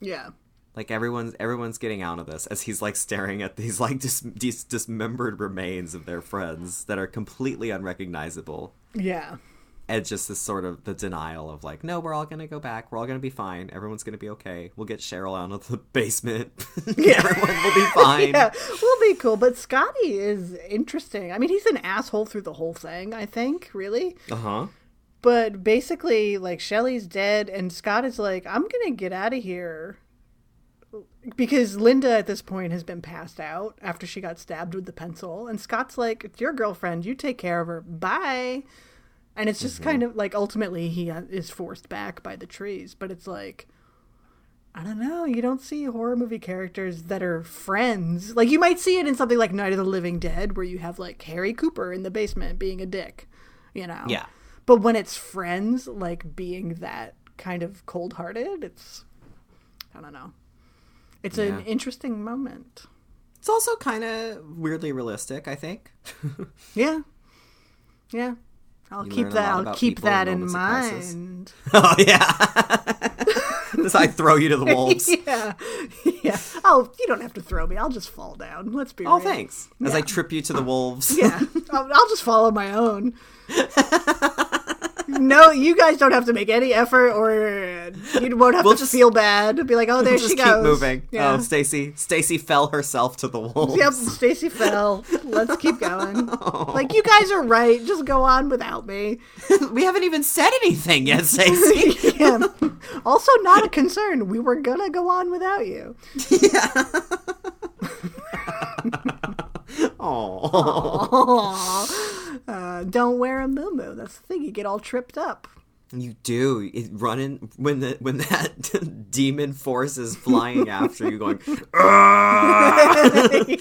yeah Like everyone's everyone's getting out of this as he's like staring at these like dis- dis- dismembered remains of their friends that are completely unrecognizable. yeah And just this sort of the denial of like, no, we're all gonna go back. We're all gonna be fine. Everyone's gonna be okay. We'll get Cheryl out of the basement. Yeah. Everyone will be fine. yeah we'll be cool but scotty is interesting i mean he's an asshole through the whole thing i think really Uh huh. but basically like shelly's dead and scott is like i'm gonna get out of here because linda at this point has been passed out after she got stabbed with the pencil and scott's like it's your girlfriend you take care of her bye and it's just kind of like ultimately he uh, is forced back by the trees but it's like I don't know. You don't see horror movie characters that are friends. Like you might see it in something like Night of the Living Dead, where you have like Harry Cooper in the basement being a dick, you know. Yeah. But when it's friends, like being that kind of cold-hearted, it's I don't know. It's an interesting moment. It's also kind of weirdly realistic. I think. Yeah. Yeah. I'll You keep that. I'll keep in that in crisis. mind. oh yeah. As I throw you to the wolves. yeah. Yeah. Oh, you don't have to throw me. I'll just fall down. Let's be Oh, real. thanks. As I trip you to the wolves. Yeah, I'll, I'll just follow my own. No, you guys don't have to make any effort, or you won't have We'll to just- feel bad. Be like, oh, there just she keep goes. Keep moving. Oh, yeah. Oh, Stacie. Stacie fell herself to the wolves. Yep, Stacie fell. Let's keep going. Oh. Like you guys are right. Just go on without me. we haven't even said anything yet, Stacie. Yeah. Also, not a concern. We were gonna go on without you. Oh. Uh, don't wear a moo moo. That's the thing. You get all tripped up. You do it, running when the when that demon force is flying after you, going.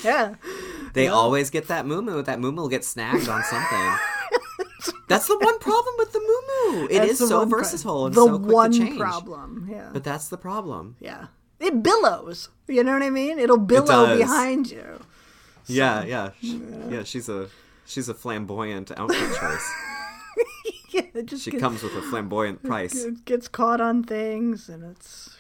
yeah. They always get that moo moo. That moo will get snagged on something. that's the one problem with the moo It That's is so one pro- versatile and so quick one to change. problem. Yeah. But that's the problem. yeah. It billows. You know what I mean? It'll billow does. behind you. Yeah, yeah, yeah. She's a she's a flamboyant outfit choice. Yeah, just She gets, comes with a flamboyant price. gets caught on things, and it's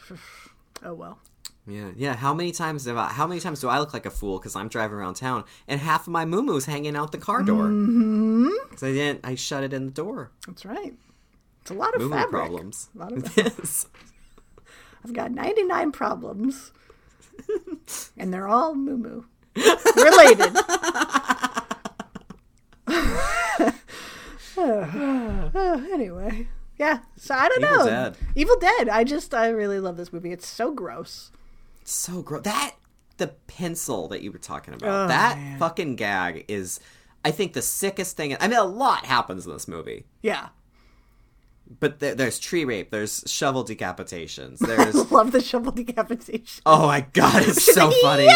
oh well. Yeah, yeah. How many times have I, how many times do I look like a fool because I'm driving around town and half of my moo is hanging out the car door Mm-hmm. because I didn't I shut it in the door. That's right. It's a lot of Moo fabric. problems. A lot of is. I've got 99 problems. and they're all moo related. Anyway. Yeah. So I don't Evil know. Dead. Evil Dead. I just I really love this movie. It's so gross. so gross. That the pencil that you were talking about. Oh, that man. fucking gag is, I think, the sickest thing. I mean, a lot happens in this movie, Yeah. but there, there's tree rape, there's shovel decapitations, there's. love the shovel decapitation. oh my god, it's so funny.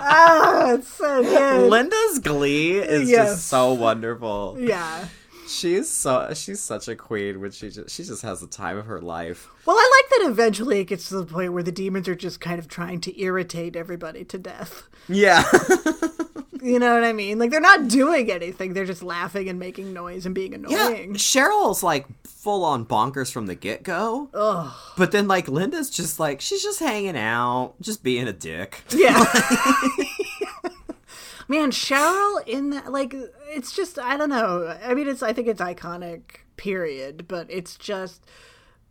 Ah, it's so good. Linda's glee is Yes. just so wonderful. Yeah. She's so she's such a queen when she just she just has the time of her life. Well, I like that eventually it gets to the point where the demons are just kind of trying to irritate everybody to death. Yeah. You know what I mean? Like they're not doing anything; they're just laughing and making noise and being annoying. yeah. Cheryl's like full on bonkers from the get go. Ugh. But then like Linda's just like she's just hanging out, just being a dick. Yeah. Man, Cheryl in that like it's just I don't know. I mean, it's I think it's iconic. Period. But it's just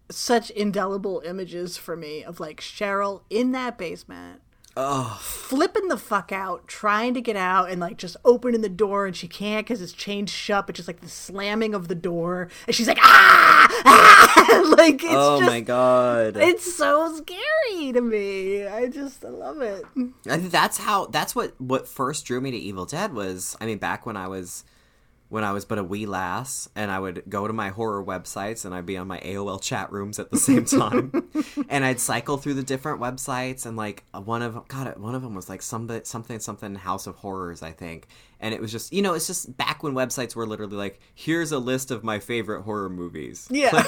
such indelible images for me of like Cheryl in that basement. Ugh. flipping the fuck out, trying to get out, and like just opening the door, and she can't because it's chained shut. But just like the slamming of the door, and she's like, ah, ah! like it's oh just, my god. it's so scary to me. I just I love it. Think that's how that's what what first drew me to Evil Dead was I mean back when I was when I was but a wee lass and I would go to my horror websites and I'd be on my AOL chat rooms at the same time. And I'd cycle through the different websites and like one of god one of them was like something something something House of Horrors I think. And it was just you know it's just back when websites were literally like here's a list of my favorite horror movies. Yeah. click,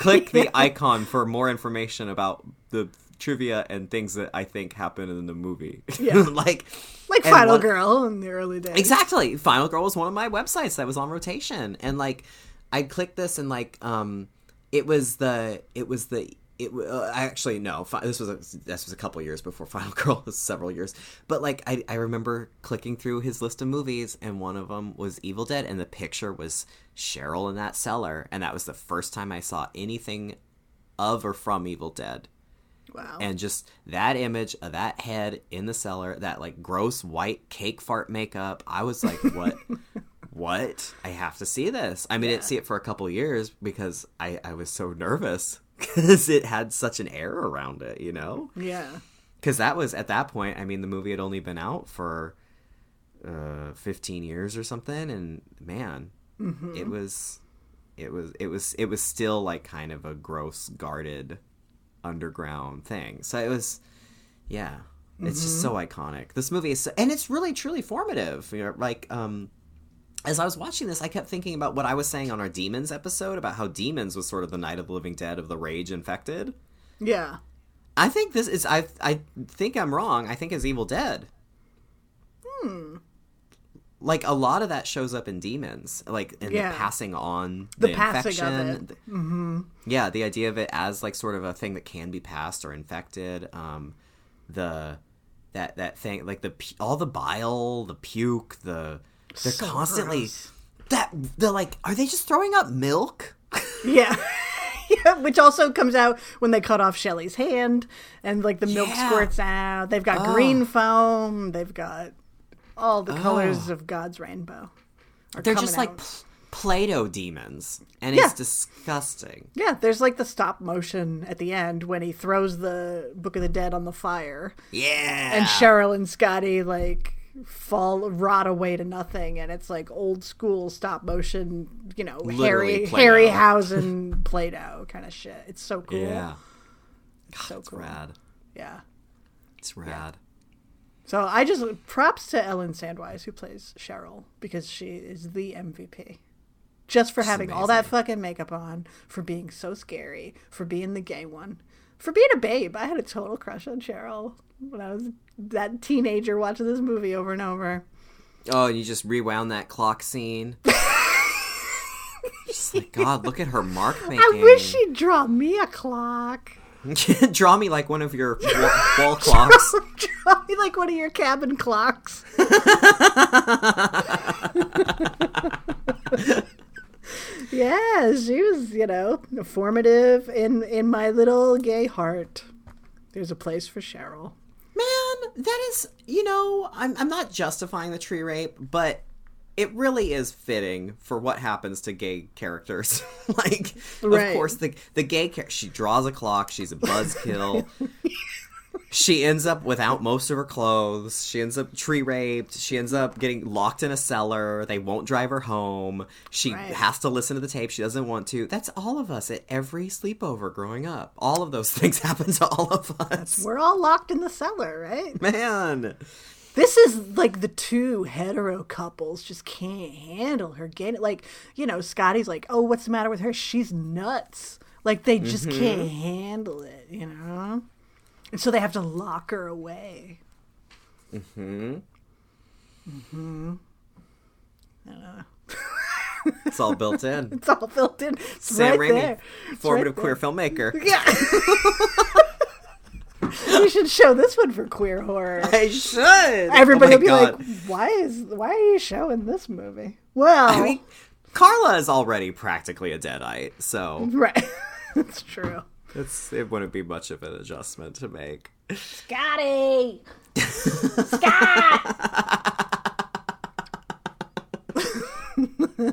click the icon for more information about the trivia and things that I think happen in the movie Yeah. like Like Final one- Girl in the early days. Exactly. Final Girl was one of my websites that was on rotation, and like I clicked this, and like um, it was the it was the it uh, actually no fi- this was a, this was a couple years before Final Girl was several years, but like I I remember clicking through his list of movies, and one of them was Evil Dead, and the picture was Cheryl in that cellar, and that was the first time I saw anything of or from Evil Dead Wow. and just that image of that head in the cellar, that like gross white cake fart makeup. I was like, what? what? I have to see this. I mean, I didn't see it for a couple years because I, I was so nervous because it had such an air around it, you know? yeah. Because that was at that point, I mean, the movie had only been out for uh, 15 years or something. And man, it was. It was it was it was still like kind of a gross guarded underground thing. So it was, yeah, it's just so iconic. This movie is, so, and it's really truly formative. You know, like um, as I was watching this, I kept thinking about what I was saying on our Demons episode about how Demons was sort of the Night of the Living Dead of the Rage infected. Yeah. I think this is. I I think I'm wrong. I think it's Evil Dead. Hmm. Like a lot of that shows up in Demons, like in Yeah. the passing on The the, passing of infection. it. Mm-hmm. Yeah, the idea of it as like sort of a thing that can be passed or infected. Um, the that that thing like the all the bile, the puke, the they're So constantly gross. that they're like, are they just throwing up milk? Yeah. yeah. Which also comes out when they cut off Shelly's hand and like the milk Yeah. squirts out. They've got green foam. They've got all the colors oh. of God's rainbow. are They're just like out. Play-Doh demons, and Yeah. it's disgusting. Yeah, there's like the stop motion at the end when he throws the Book of the Dead on the fire. Yeah, And Cheryl and Scotty like fall rot away to nothing and it's like old school stop motion you know Literally harry Play-Doh. harryhausen play-doh kind of shit it's so cool Yeah. so It's cool rad. yeah It's rad. So i just props to ellen sandweiss who plays cheryl because she is the mvp just for having all that fucking makeup on for being so scary for being the gay one for being a babe i had a total crush on cheryl when i was that teenager watching this movie over and over Oh, and you just rewound that clock scene. just like God, look at her mark making. I wish she'd draw me a clock. Draw me like one of your wall, wall clocks. draw me like one of your cabin clocks. yeah, she was, you know, formative in in my little gay heart. There's a place for Cheryl. Man, that is, you know, I'm I'm not justifying the tree rape, but it really is fitting for what happens to gay characters. like, Right. of course, the the gay char- she draws a clock. She's a buzzkill. she ends up without most of her clothes. She ends up tree raped. She ends up getting locked in a cellar. They won't drive her home. She Right. has to listen to the tape. She doesn't want to. That's all of us at every sleepover growing up. All of those things happen to all of us. We're all locked in the cellar, right? Man. This is like the two hetero couples just can't handle her getting like, you know, Scotty's like, "Oh, what's the matter with her? She's nuts." Like they just can't handle it, you know? And so they have to lock her away. Mhm. Mhm. It's all built in. It's all built in. It's Sam right Raimi, there. Formative right queer filmmaker. Yeah. you should show this one for queer horror. I should. Everybody oh will be God. like, "Why is why are you showing this movie?" Well, I mean, Carla is already practically a deadite, so right. That's true. it's it wouldn't be much of an adjustment to make. Scotty! Scott!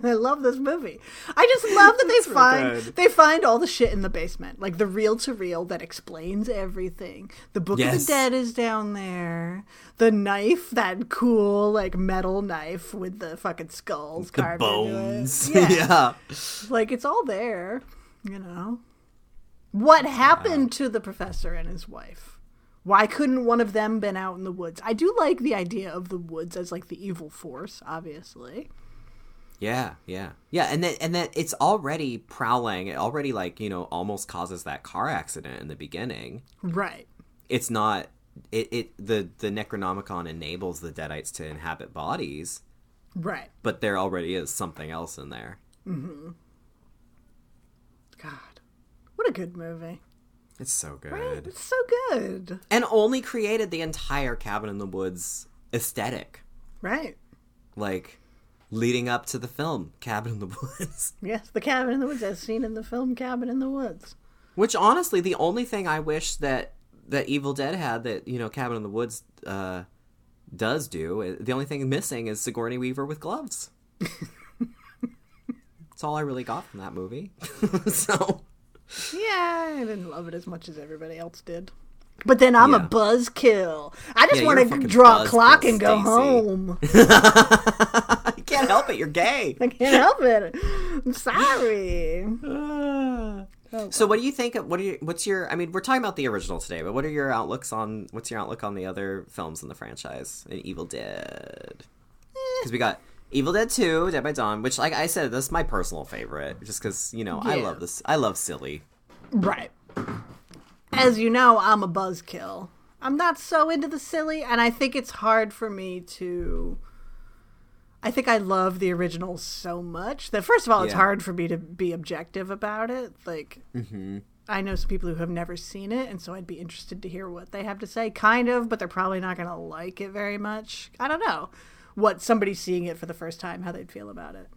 I love this movie. I just love that they find good. they find all the shit in the basement, like the reel to reel that explains everything. The Book of the Dead is down there. The knife, that cool like metal knife with the fucking skulls The carved into it. bones. Yeah. yeah. like it's all there, you know. What happened to the professor and his wife? Why couldn't one of them been out in the woods? I do like the idea of the woods as like the evil force, obviously. Yeah, yeah, yeah, and that and that it's already prowling. It already like you know almost causes that car accident in the beginning. Right. It's not. It, it the the Necronomicon enables the Deadites to inhabit bodies, Right. but there already is something else in there. Mm-hmm. God. What a good movie. It's so good. It's so good. and only created the entire cabin in the woods aesthetic Right. like leading up to the film cabin in the woods Yes, the cabin in the woods as seen in the film Cabin in the Woods. which honestly the only thing i wish that that evil dead had that you know cabin in the woods uh does do uh, the only thing missing is sigourney weaver with gloves that's all i really got from that movie so Yeah, I didn't love it as much as everybody else did. But then I'm a buzzkill. I just Yeah, want to draw a clock and go Stacie. home. Can't help it you're gay I can't help it. I'm sorry. So what do you think? Of, what are you? What's your? I mean, we're talking about the original today, but what are your outlooks on? What's your outlook on the other films in the franchise? And Evil Dead, eh. because we got Evil Dead Two, Dead by Dawn, which, like I said, this is my personal favorite, just because you know I love this. I love silly. Right. As you know, I'm a buzzkill. I'm not so into the silly, and I think it's hard for me to. I think I love the original so much that first of all, it's Yeah. hard for me to be objective about it. Like, I know some people who have never seen it, and so I'd be interested to hear what they have to say. Kind of, but they're probably not going to like it very much. I don't know what somebody seeing it for the first time, how they'd feel about it.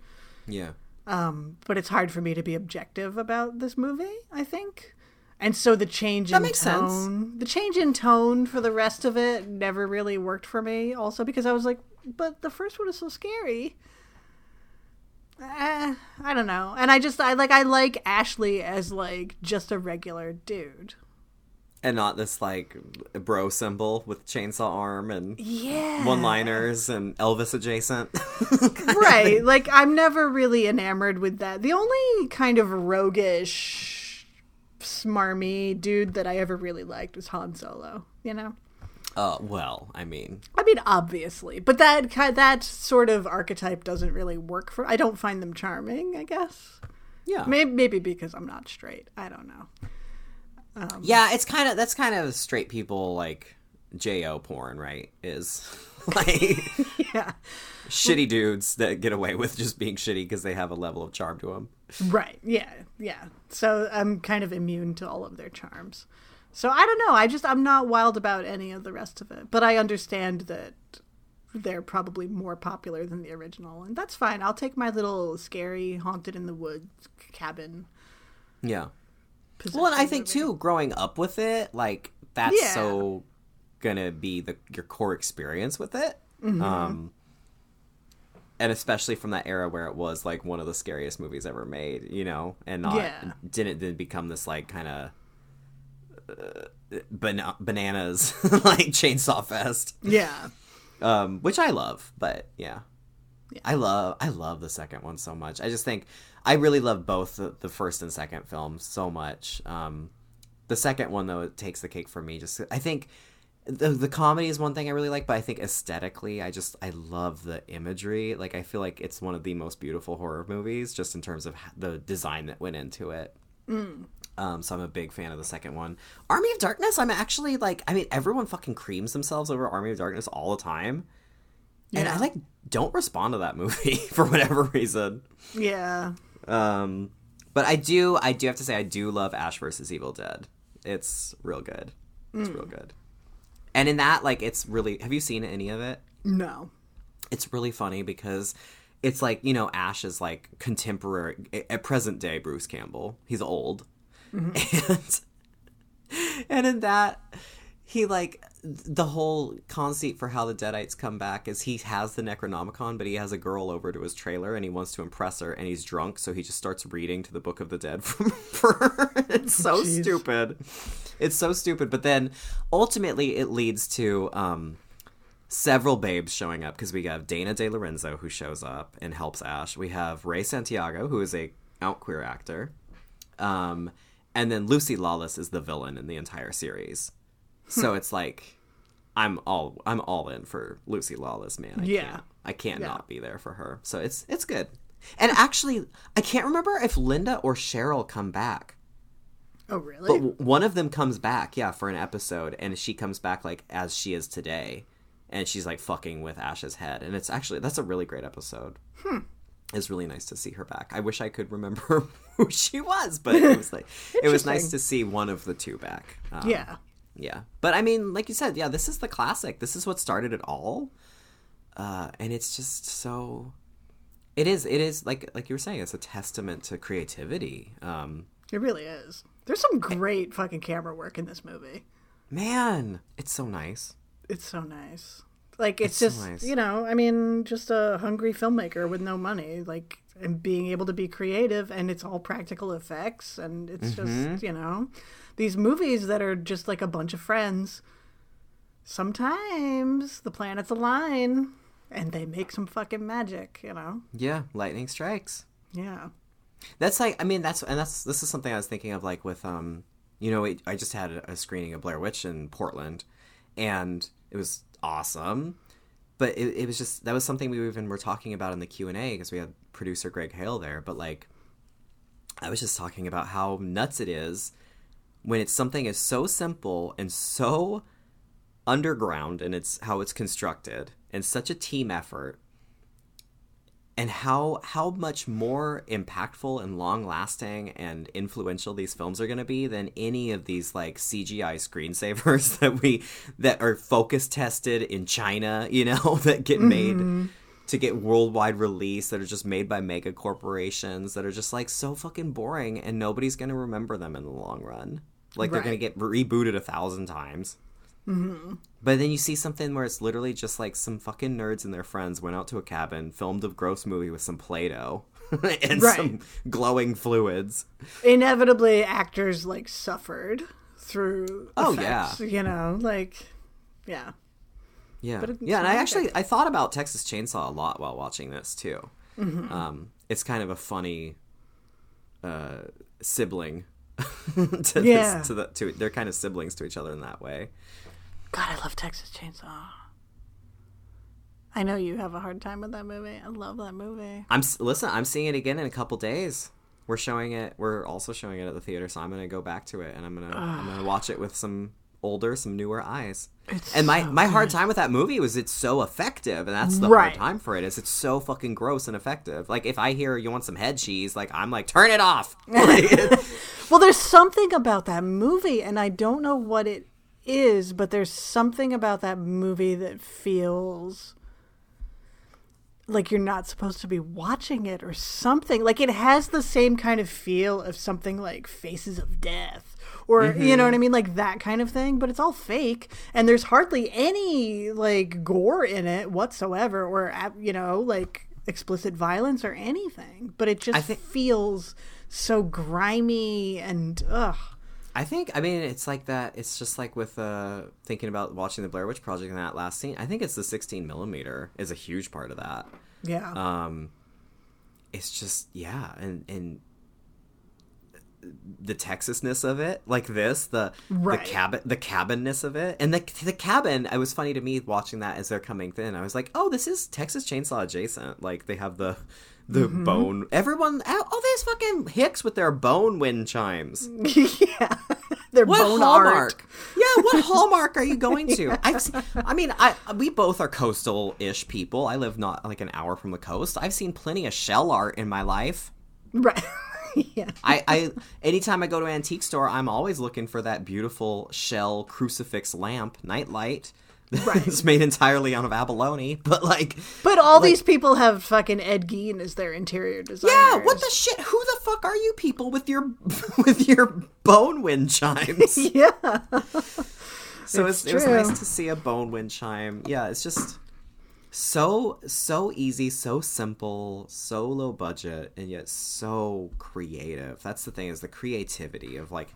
Yeah, Um, but it's hard for me to be objective about this movie. I think, and so the change That in makes sense. tone, the change in tone for the rest of it never really worked for me. Also because I was like, but the first one is so scary. Eh, I don't know, and I just I like I like Ashley as like just a regular dude. and not this like bro symbol with chainsaw arm and Yeah. one liners and Elvis adjacent. right. Like I'm never really enamored with that. The only kind of roguish, smarmy dude that I ever really liked was Han Solo. You know. Uh, well, I mean, I mean, obviously, but that that sort of archetype doesn't really work for. I don't find them charming. I guess yeah, maybe maybe because I'm not straight. I don't know. yeah. It's kind of that's kind of straight people like jo porn, right? Is like Yeah. shitty dudes that get away with just being shitty because they have a level of charm to them. Right. Yeah. Yeah. So I'm kind of immune to all of their charms. So I don't know. I just I'm not wild about any of the rest of it, but I understand that they're probably more popular than the original, and that's fine. I'll take my little scary haunted in the woods cabin. Yeah. Well, and I think movie. too, growing up with it, like that's Yeah. so gonna be the your core experience with it. Um, and especially from that era where it was like one of the scariest movies ever made, you know, and not Yeah. didn't then become this like kind of bana- bananas like chainsaw fest, Yeah. um, which I love. But yeah. I love I love the second one so much. I just think I really love both the, the first and second films so much. Um, the second one though it takes the cake for me. Just I think the the comedy is one thing I really like, but I think aesthetically I just I love the imagery. Like I feel like it's one of the most beautiful horror movies just in terms of the design that went into it. Um, so I'm a big fan of the second one. Army of Darkness, I'm actually like, I mean, everyone fucking creams themselves over Army of Darkness all the time, and I like don't respond to that movie for whatever reason. Yeah. Um, but I do, I do have to say, I do love Ash versus Evil Dead. It's real good. It's real good. And in that, like, it's really. Have you seen any of it? No. it's really funny because it's like you know ash is like contemporary at present day bruce campbell he's old and and in that he like the whole conceit for how the deadites come back is he has the necronomicon but he has a girl over to his trailer and he wants to impress her and he's drunk so he just starts reading to the book of the dead from her. It's so Jeez. stupid. It's so stupid. But then ultimately it leads to um several babes showing up because we have Dana DeLorenzo who shows up and helps Ash. We have Ray Santiago who is a out queer actor, um, and then Lucy Lawless is the villain in the entire series. So it's like I'm all I'm all in for Lucy Lawless, man. I Yeah. can't, I can't Yeah. not be there for her. So it's it's good. And actually, I can't remember if Linda or Cheryl come back. Oh, really? But one of them comes back, yeah, for an episode, and she comes back like as she is today, and she's like fucking with Ash's head, and it's actually that's a really great episode. Hmm. It's really nice to see her back. I wish I could remember who she was, but it was like it was nice to see one of the two back. Um, yeah. yeah. But I mean, like you said, yeah, this is the classic. This is what started it all, uh, and it's just so. It is. It is like like you were saying. It's a testament to creativity. Um, It really is. There's some great fucking camera work in this movie. man, it's so nice. It's so nice. Like it's, It's just nice. you know, I mean, just a hungry filmmaker with no money, like and being able to be creative, and it's all practical effects, and it's Mm-hmm. just you know, these movies that are just like a bunch of friends. Sometimes the planets align, and they make some fucking magic. You know, Yeah, lightning strikes. yeah. That's like I mean that's and that's this is something I was thinking of like with um you know I just had a screening of Blair Witch in Portland and it was awesome. But it, it was just that was something we even were talking about in the Q and A because we had producer Greg Hale there but like I was just talking about how nuts it is when it's something is so simple and so underground and it's how it's constructed and such a team effort and how how much more impactful and long lasting and influential these films are going to be than any of these like CGI screensavers that we that are focus tested in China, you know, that get made mm-hmm. to get worldwide release that are just made by mega corporations that are just like so fucking boring and nobody's going to remember them in the long run. Like they're going to get rebooted a thousand times. Mm-hmm. But then you see something where it's literally just like some fucking nerds and their friends went out to a cabin, filmed a gross movie with some Play Doh and Right. some glowing fluids. Inevitably, actors like suffered through. Oh, effects, you know, like yeah. Yeah, But yeah, and I actually I thought about Texas Chainsaw a lot while watching this too. Mm-hmm. Um, it's kind of a funny uh, sibling to Yeah. this, to the to they're kind of siblings to each other in that way. God, I love Texas Chainsaw. I know you have a hard time with that movie. I love that movie. I'm listen. I'm seeing it again in a couple days. We're showing it. We're also showing it at the theater, so I'm gonna go back to it and I'm gonna I'm gonna watch it with some older, some newer eyes. It's and my so my hard time with that movie was it's so effective, and that's the Right. hard time for it. Is it's so fucking gross and effective. Like if I hear you want some head cheese, like I'm like turn it off. Well, there's something about that movie, and I don't know what it is, but there's something about that movie that feels like you're not supposed to be watching it or something. Like it has the same kind of feel of something like Faces of Death. Or you know mm-hmm. what I mean, like that kind of thing, but it's all fake, and there's hardly any like gore in it whatsoever, or you know, like explicit violence or anything. But it just think- feels so grimy and ugh. I think I mean it's like that. It's just like with uh thinking about watching the Blair Witch Project in that last scene. I think it's the 16 millimeter is a huge part of that. Yeah. um it's just yeah and and the texasness of it like this the Right. the cabin the cabinness of it and the the cabin it was funny to me watching that as they're coming in i was like oh this is texas chainsaw adjacent like they have the the Mm-hmm. bone everyone all these fucking hicks with their bone wind chimes yeah. They're what bone hallmark? art. Yeah, what hallmark are you going to? I've, se- I mean, I we both are coastal-ish people. I live not like an hour from the coast. I've seen plenty of shell art in my life. Right. yeah. I, I anytime I go to an antique store, I'm always looking for that beautiful shell crucifix lamp, nightlight. Right. it's made entirely out of abalone, but like, But all these people have fucking Ed Gein as their interior designer. yeah, what the shit? Who the fuck are you people with your with your bone wind chimes? Yeah. So It's it's, it was nice to see a bone wind chime. Yeah, it's just so so easy, so simple, so low budget, and yet so creative. That's the thing is the creativity of like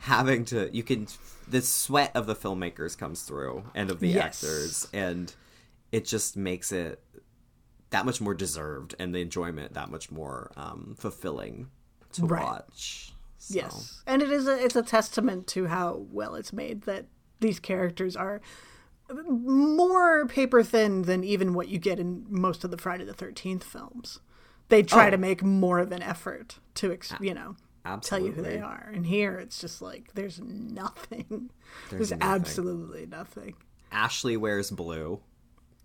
having to you can the sweat of the filmmakers comes through and of the Yes. actors and it just makes it that much more deserved and the enjoyment that much more um, fulfilling to Right. watch. So, Yes. And it is a it's a testament to how well it's made that these characters are more paper thin than even what you get in most of the Friday the 13th films. They try Oh. to make more of an effort to, ex- you know, tell you who they are. And here it's just like there's nothing. There's, nothing. absolutely nothing. Ashley wears blue.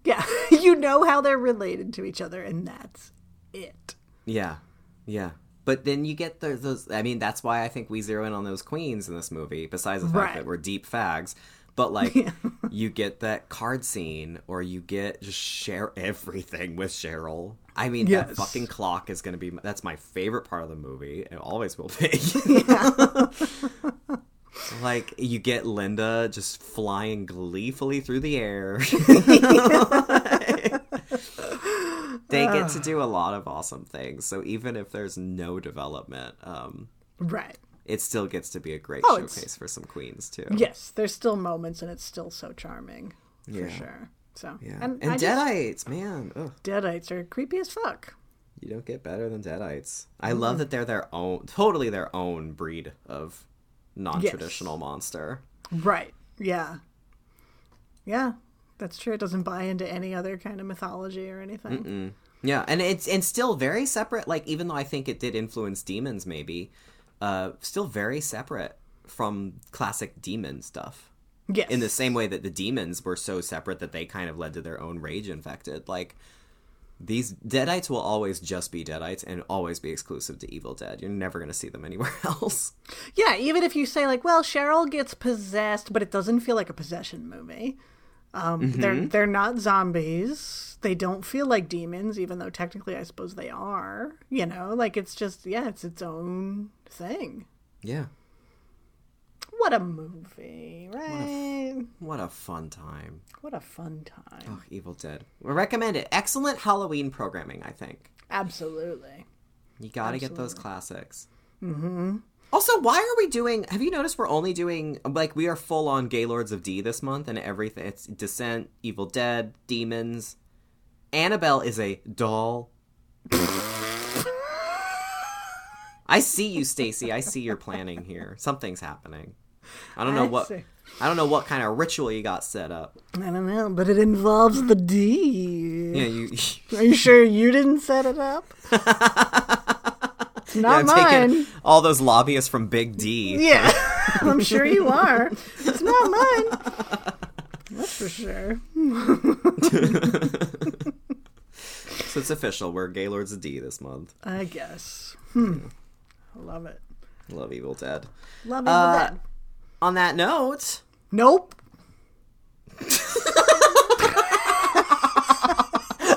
Yeah, you know how they're related to each other, and that's it. Yeah, yeah. But then you get the, those. I mean, that's why I think we zero in on those queens in this movie. Besides the fact Right. that we're deep fags, but like you get that card scene, or you get just share everything with Cheryl. I mean, that fucking clock is going to be. That's my favorite part of the movie. It always will be. like you get Linda just flying gleefully through the air. they get to do a lot of awesome things. So even if there's no development, um, Right. It still gets to be a great Oh, it's- showcase for some queens too. Yes, there's still moments, and it's still so charming for Yeah. sure. So Yeah. and, And, I just- Deadites, man, ugh, Deadites are creepy as fuck. you don't get better than Deadites. I love that they're their own, totally their own breed of non-traditional monster. Right. Yeah. Yeah. That's true. It doesn't buy into any other kind of mythology or anything. Yeah, and it's and still very separate. Like even though I think it did influence demons, maybe, uh, still very separate from classic demon stuff. Yes. in the same way that the demons were so separate that they kind of led to their own rage infected like these deadites will always just be deadites and always be exclusive to evil dead you're never going to see them anywhere else Yeah, even if you say like, well, Cheryl gets possessed, but it doesn't feel like a possession movie. Um, Mm-hmm. They're they're not zombies. They don't feel like demons, even though technically I suppose they are. You know, like it's just yeah, it's its own thing. yeah What a movie, right? what a fun time What a fun time. oh, evil dead we recommend it excellent halloween programming i think Absolutely. you gotta get those classics Also, why are we doing? Have you noticed we're only doing like we are full on Gaylords of D this month and everything? It's Descent, Evil Dead, Demons. Annabelle is a doll. I see you, Stacie. I see your planning here. Something's happening. I don't know what. I don't know what kind of ritual you got set up. I don't know, but it involves the D. Yeah, you. Are you sure you didn't set it up? Not I'm mine. all those lobbyists from Big D. Yeah, I'm sure you are. It's not mine. That's for sure. So it's official. We're Gaylords of D this month. I guess. Hmm. Love it. Love Evil Dead. Love Evil Uh, that. On that note, Nope.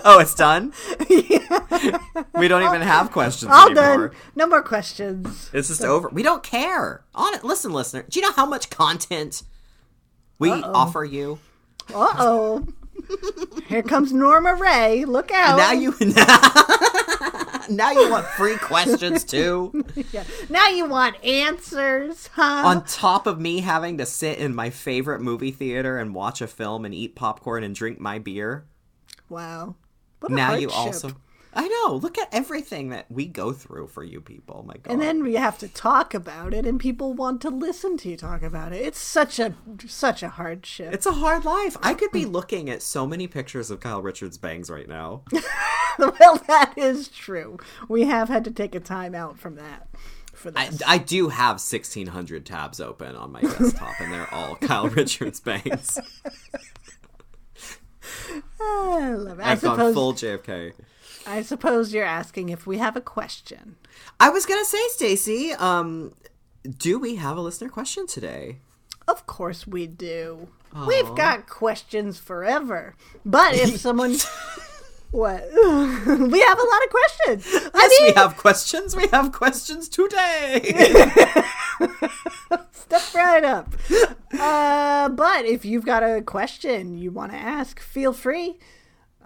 Oh, it's done. We don't even have questions All anymore. done. No more questions. It's just over. We don't care. On it. Listen, listener. Do you know how much content we offer you? Uh oh. Here comes Norma Rae. Look out. Now you now you want free questions too. Yeah. Now you want answers, huh? On top of me having to sit in my favorite movie theater and watch a film and eat popcorn and drink my beer. wow. What now you also I know. Look at everything that we go through for you people. My god. And then we have to talk about it, and people want to listen to you talk about it. It's such a such a hardship. it's a hard life. I could be looking at so many pictures of Kyle Richards bangs right now. well, that is true. We have had to take a time out from that for I, this. I do have 1600 tabs open on my desktop and they're all Kyle Richards bangs. I love it. I I've gone suppose. full JFK. I suppose you're asking if we have a question. I was gonna say, Stacie, um, do we have a listener question today? Of course we do. We've got questions forever. But if someone. What? we have a lot of questions. I Yes, mean, we have questions. We have questions today. Step right up. Uh, but if you've got a question you want to ask, feel free.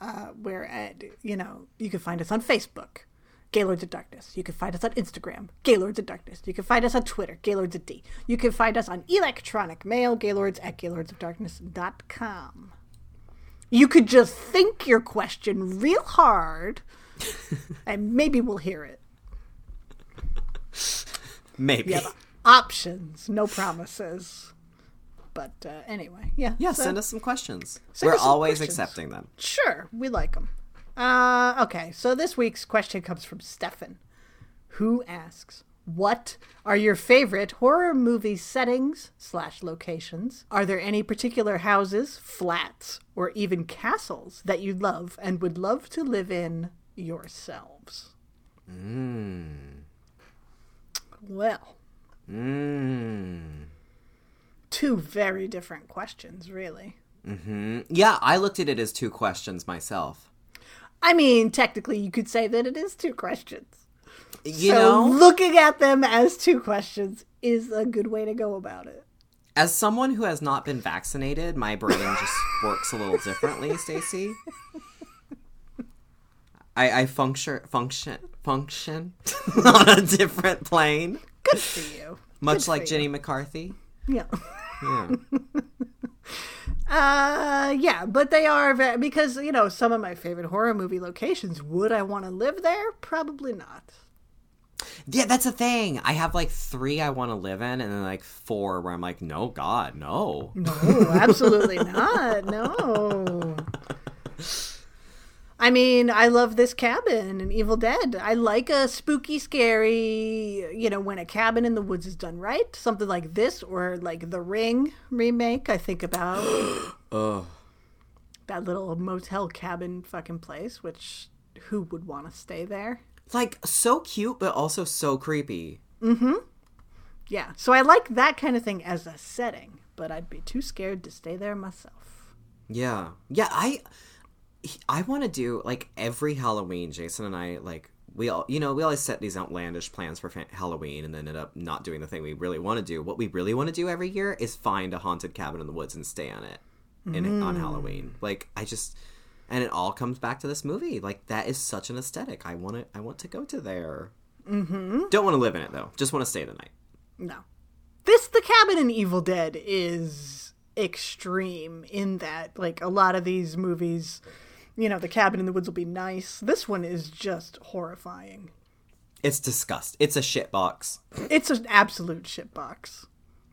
Uh, we're at, you know, you can find us on Facebook, Gaylords of Darkness. You can find us on Instagram, Gaylords of Darkness. You can find us on Twitter, Gaylords of D. You can find us on electronic mail, Gaylords at GaylordsofDarkness.com. You could just think your question real hard, and maybe we'll hear it. Maybe. options, no promises. But uh, anyway, yeah. Yeah, so- send us some questions. We're some always questions. accepting them. Sure, we like them. Uh, okay, so this week's question comes from Stefan, who asks, "What are your favorite horror movie settings slash locations? Are there any particular houses, flats, or even castles that you love and would love to live in yourselves?" Well, Mm. two very different questions, really. Yeah, I looked at it as two questions myself. I mean, technically, you could say that it is two questions. You so know, looking at them as two questions is a good way to go about it. as someone who has not been vaccinated, my brain just works a little differently, Stacie. I, I function function function on a different plane, Good for you. much Good like Jenny McCarthy. Yeah. Yeah. Uh, yeah, but they are very, because you know some of my favorite horror movie locations. Would I want to live there? Probably not. Yeah, that's a thing. I have like three I want to live in, and then like four where I'm like, no, God, no. No, absolutely not. No. I mean, I love this cabin in Evil Dead. I like a spooky, scary, you know, when a cabin in the woods is done right. Something like this, or like The Ring remake. I think about Ugh. that little motel cabin fucking place, which who would want to stay there? Like so cute, but also so creepy. Mm-hmm. Yeah, so I like that kind of thing as a setting, but I'd be too scared to stay there myself. Yeah, yeah. I I want to do like every Halloween. Jason and I like we all you know we always set these outlandish plans for Halloween and then end up not doing the thing we really want to do. What we really want to do every year is find a haunted cabin in the woods and stay on it in on Halloween. Like I just and it all comes back to this movie. Like that is such an aesthetic. I want to I want to go to there. Mm-hmm. Don't want to live in it though. Just want to stay the night. No. This the cabin in Evil Dead is extreme in that like a lot of these movies, you know, the cabin in the woods will be nice. This one is just horrifying. It's disgust. It's a shit box. It's an absolute shit box.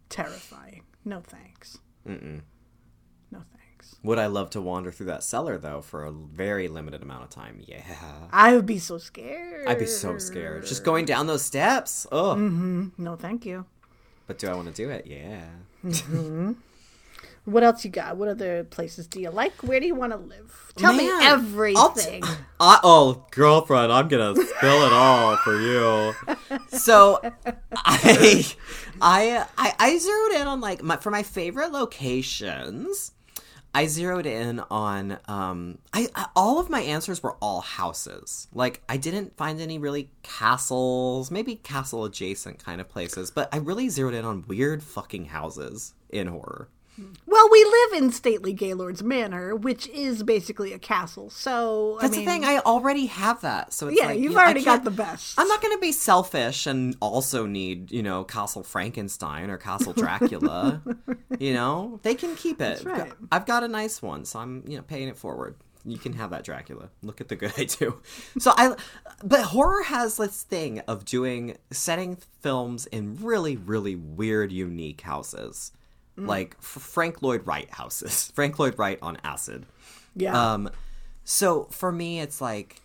Terrifying. No thanks. Mm-mm. Would I love to wander through that cellar though for a very limited amount of time? Yeah. I would be so scared. I'd be so scared. Just going down those steps. Oh. No, thank you. But do I want to do it? Yeah. Mm-hmm. What else you got? What other places do you like? Where do you want to live? Tell me Man, I'll everything. I, oh, girlfriend, I'm gonna spill it all for you. So, I, I, I, I zeroed in on like my for my favorite locations. I zeroed in on um, I, I all of my answers were all houses. Like I didn't find any really castles, maybe castle adjacent kind of places, but I really zeroed in on weird fucking houses in horror. Well, we live in stately Gaylord's Manor, which is basically a castle. So That's I mean, the thing. I already have that, so it's yeah, like, you've I already got the best. I'm not going to be selfish and also need, you know, Castle Frankenstein or Castle Dracula. you know, they can keep it. Right. I've got a nice one, so I'm, you know, paying it forward. You can have that Dracula. Look at the good I do. So I, but horror has this thing of doing setting films in really, really weird, unique houses, like F- Frank Lloyd Wright houses. Frank Lloyd Wright on acid. yeah. Um, so for me, it's like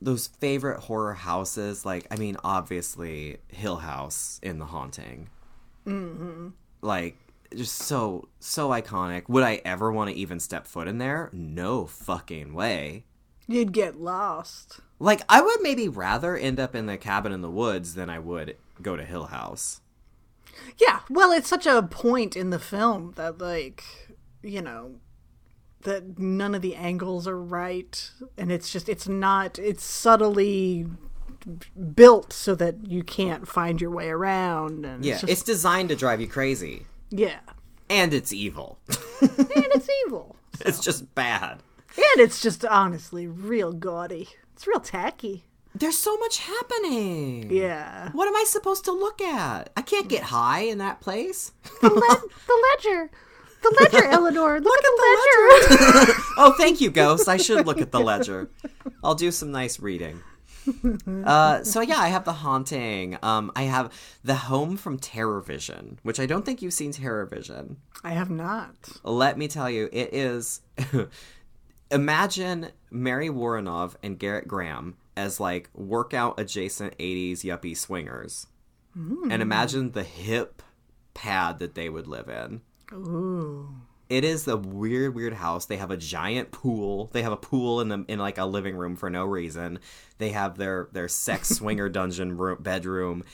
those favorite horror houses. Like, I mean, obviously Hill House in The Haunting. Mm-hmm. Like, just so so iconic. Would I ever want to even step foot in there? No fucking way. You'd get lost. Like, I would maybe rather end up in the cabin in the woods than I would go to Hill House. Yeah, well, it's such a point in the film that, like, you know, that none of the angles are right, and it's just, it's not, it's subtly built so that you can't find your way around. And Yeah, it's, just, it's designed to drive you crazy, yeah, and it's evil. and it's evil, it's just bad. and it's just honestly real gaudy. It's real tacky. There's so much happening. Yeah, What am I supposed to look at? I can't get high in that place. the, le- the ledger, the ledger, Eleanor. Look, at, the, ledger. oh, thank you, Ghost. I should look at the ledger. I'll do some nice reading. Uh, so yeah, I have the haunting. Um, I have the home from TerrorVision, which I don't think you've seen TerrorVision. I have not. Let me tell you, it is. imagine Mary Woronov and Gerrit Graham as like workout adjacent 80s yuppie swingers. And imagine the hip pad that they would live in. Ooh. It is a weird, weird house. They have a giant pool. They have a pool in the in like a living room for no reason. They have their their sex swinger dungeon room, bedroom.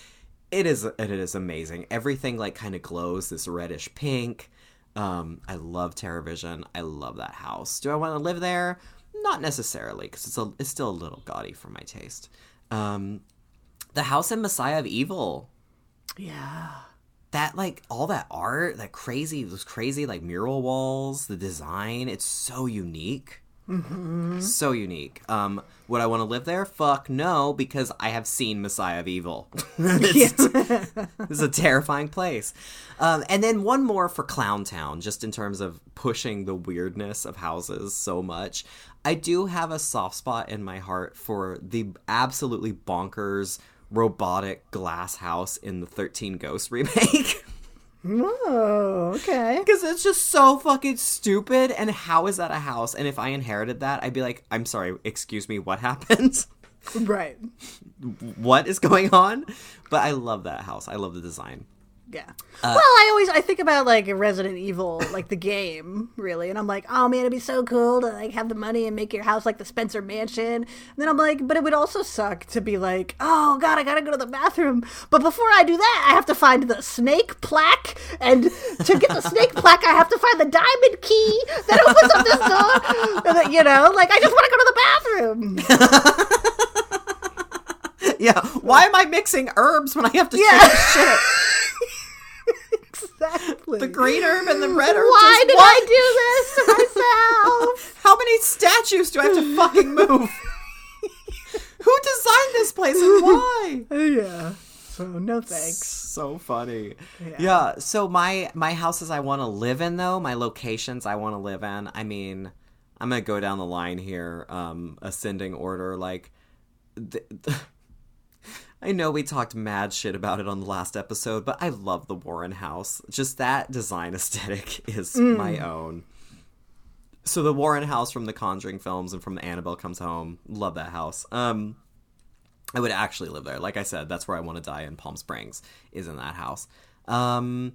It is it is amazing. Everything like kind of glows this reddish pink. Um, I love TerrorVision. I love that house. Do I want to live there? Not necessarily, because it's a it's still a little gaudy for my taste. Um, the house and Messiah of Evil Yeah. that like all that art, that crazy, those crazy like mural walls, the design, it's so unique. So unique. Um, would I want to live there? Fuck no, because I have seen Messiah of Evil. it's, it's a terrifying place. Um, and then one more for Clown Town, just in terms of pushing the weirdness of houses so much. I do have a soft spot in my heart for the absolutely bonkers robotic glass house in the 13 Ghosts remake. Oh, okay. Because it's just so fucking stupid. And how is that a house? And if I inherited that, I'd be like, I'm sorry, excuse me, what happened? Right. what is going on? But I love that house. I love the design. Yeah. Uh, well, I always I think about like Resident Evil, like the game, really, and I'm like, oh man, it'd be so cool to like have the money and make your house like the Spencer Mansion. And then I'm like, but it would also suck to be like, oh god, I gotta go to the bathroom. But before I do that, I have to find the snake plaque, and to get the snake plaque, I have to find the diamond key that opens up this door. And then, you know, like I just want to go to the bathroom. Yeah. Why am I mixing herbs when I have to Yeah. shit? exactly. The green herb and the red herb. Why did what? I do this to myself? How many statues do I have to fucking move? Who designed this place and why? yeah. So no thanks. so funny. Yeah. Yeah. So my my houses I want to live in though, my locations I want to live in. I mean, I'm gonna go down the line here, um, ascending order. Like, the, the, I know we talked mad shit about it on the last episode, but I love the Warren house. Just that design aesthetic is my own. So the Warren house from the Conjuring films and from Annabelle Comes Home, love that house. Um, I would actually live there. Like I said, that's where I want to die in Palm Springs, is in that house. Um,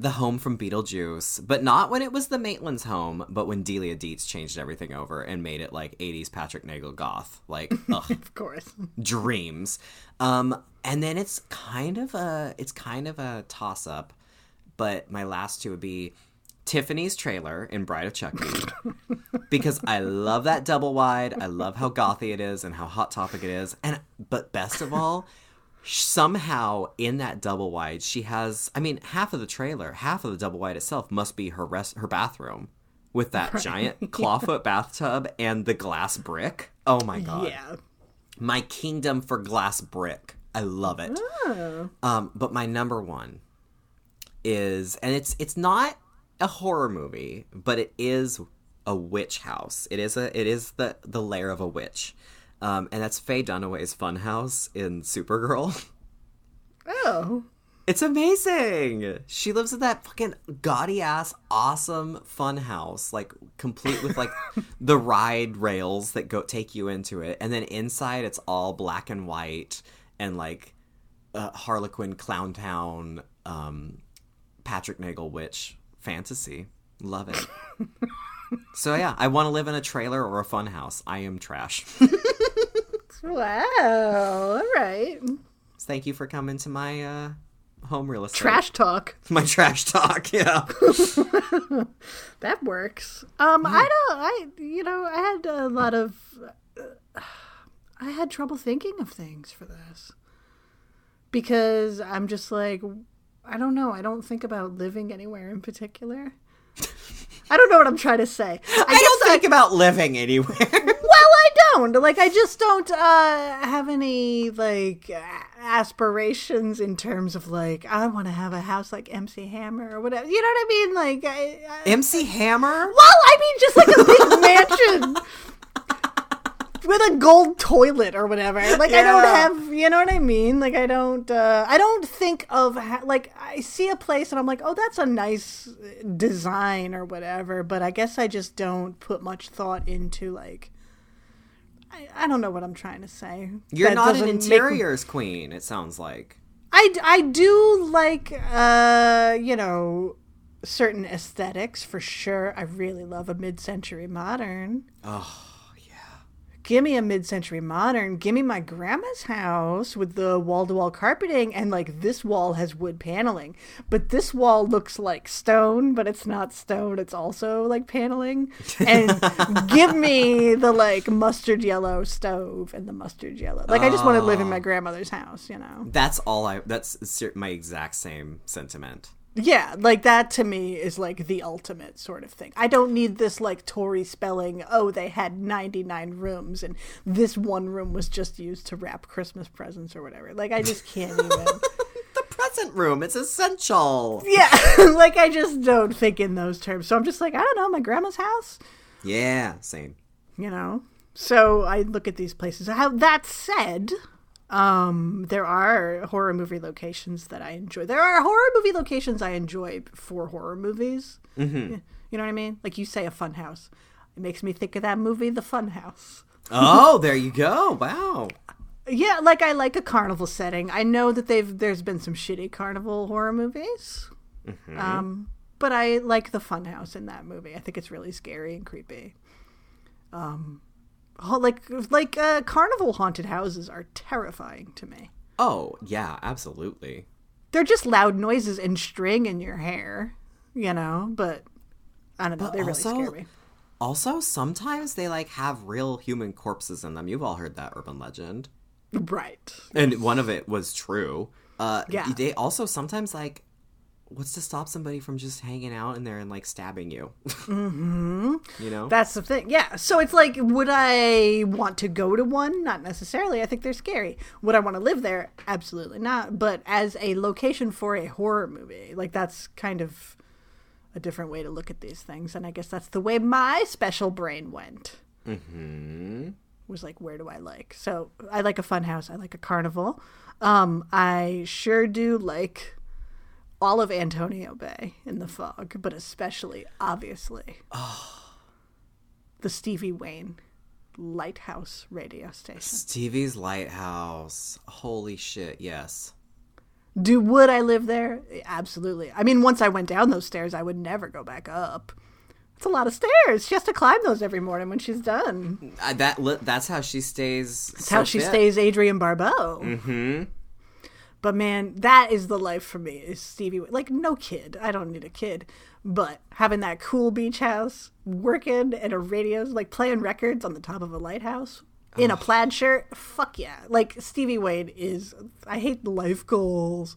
the home from Beetlejuice, but not when it was the Maitland's home, but when Delia Deetz changed everything over and made it like 80s Patrick Nagel goth. Like, ugh, Of course. dreams. Um, and then it's kind of a it's kind of a toss up, but my last two would be Tiffany's trailer in Bride of Chucky because I love that double wide. I love how gothy it is and how hot topic it is. And but best of all, somehow in that double wide, she has I mean, half of the trailer, half of the double wide itself must be her rest her bathroom with that giant clawfoot bathtub and the glass brick. Oh my god Yeah. my kingdom for glass brick. I love it. Um, but my number one is, and it's it's not a horror movie, but it is a witch house. It is a it is the the lair of a witch, um, and that's Faye Dunaway's funhouse in Supergirl. Oh. It's amazing. She lives in that fucking gaudy ass, awesome fun house, like complete with like the ride rails that go take you into it, and then inside it's all black and white and like uh, Harlequin Clown Town, um, Patrick Nagel witch fantasy. Love it. so yeah, I want to live in a trailer or a fun house. I am trash. Wow. All right. Thank you for coming to my uh, home real estate. Trash talk. My trash talk. Yeah. That works. Um, I don't. I you know I had a lot of. Uh, I had trouble thinking of things for this because I'm just like I don't know. I don't think about living anywhere in particular. I don't know what I'm trying to say. I, I don't think about living anywhere. Well, I don't. Like, I just don't uh, have any like aspirations in terms of like I want to have a house like MC Hammer or whatever. You know what I mean? Like, I, I, MC Hammer? well, I mean, just like a big mansion with a gold toilet or whatever. Like, I don't have. You know what I mean? Like, I don't. Uh, I don't think of ha- like I see a place and I'm like, oh, that's a nice design or whatever. But I guess I just don't put much thought into like. I, I don't know what I'm trying to say. You're That not an doesn't me- interiors queen, it sounds like. I, I do like uh you know certain aesthetics for sure. I really love a mid-century modern. Oh, Give me a mid-century modern. Give me my grandma's house with the wall-to-wall carpeting and like this wall has wood paneling, but this wall looks like stone, but it's not stone. It's also like paneling. And give me the like mustard yellow stove and the mustard yellow. Like I just want to live in my ah. grandmother's house, you know. That's all I. That's my exact same sentiment. Yeah, like that to me is like the ultimate sort of thing. I don't need this like Tori Spelling, oh, they had 99 rooms and this one room was just used to wrap Christmas presents or whatever. Like, I just can't even. The present room, it's essential. yeah, like, I just don't think in those terms. So I'm just like, I don't know, my grandma's house, Yeah, same. you know? So I look at these places. How that said, um, there are horror movie locations that I enjoy. There are horror movie locations I enjoy for horror movies. Mm-hmm. You know what I mean? Like you say, a fun house. It makes me think of that movie, The Fun House. Oh, there you go. Wow. Yeah, like I like a carnival setting. I know that they've there's been some shitty carnival horror movies, um, but I like the fun house in that movie. I think it's really scary and creepy. Um, like like uh, carnival haunted houses are terrifying to me. Oh, yeah, absolutely. They're just loud noises and string in your hair, you know. But I don't know. But they really also- scare me. Also, sometimes they like have real human corpses in them. You've all heard that urban legend. Right. And one of it was true. Uh, Yeah. They also sometimes like what's to stop somebody from just hanging out in there and like stabbing you? mm-hmm. You know? That's the thing. Yeah. So it's like, would I want to go to one? Not necessarily. I think they're scary. Would I want to live there? Absolutely not. But as a location for a horror movie, like that's kind of a different way to look at these things. And I guess that's the way my special brain went. hmm Was like, where do I like? So I like a fun house. I like a carnival. Um, I sure do like all of Antonio Bay in the fog, but especially, obviously, the Stevie Wayne Lighthouse radio station. Stevie's Lighthouse. Holy shit, yes. Do would I live there? Absolutely. I mean, once I went down those stairs, I would never go back up. It's a lot of stairs. She has to climb those every morning when she's done. Uh, that that's how she stays. That's how she stays Adrienne Barbeau. Mm-hmm. But man, that is the life for me. Is Stevie like no kid? I don't need a kid, but having that cool beach house, working at a radio, like playing records on the top of a lighthouse in a plaid shirt. Fuck yeah! Like Stevie Wayne is. I hate life goals,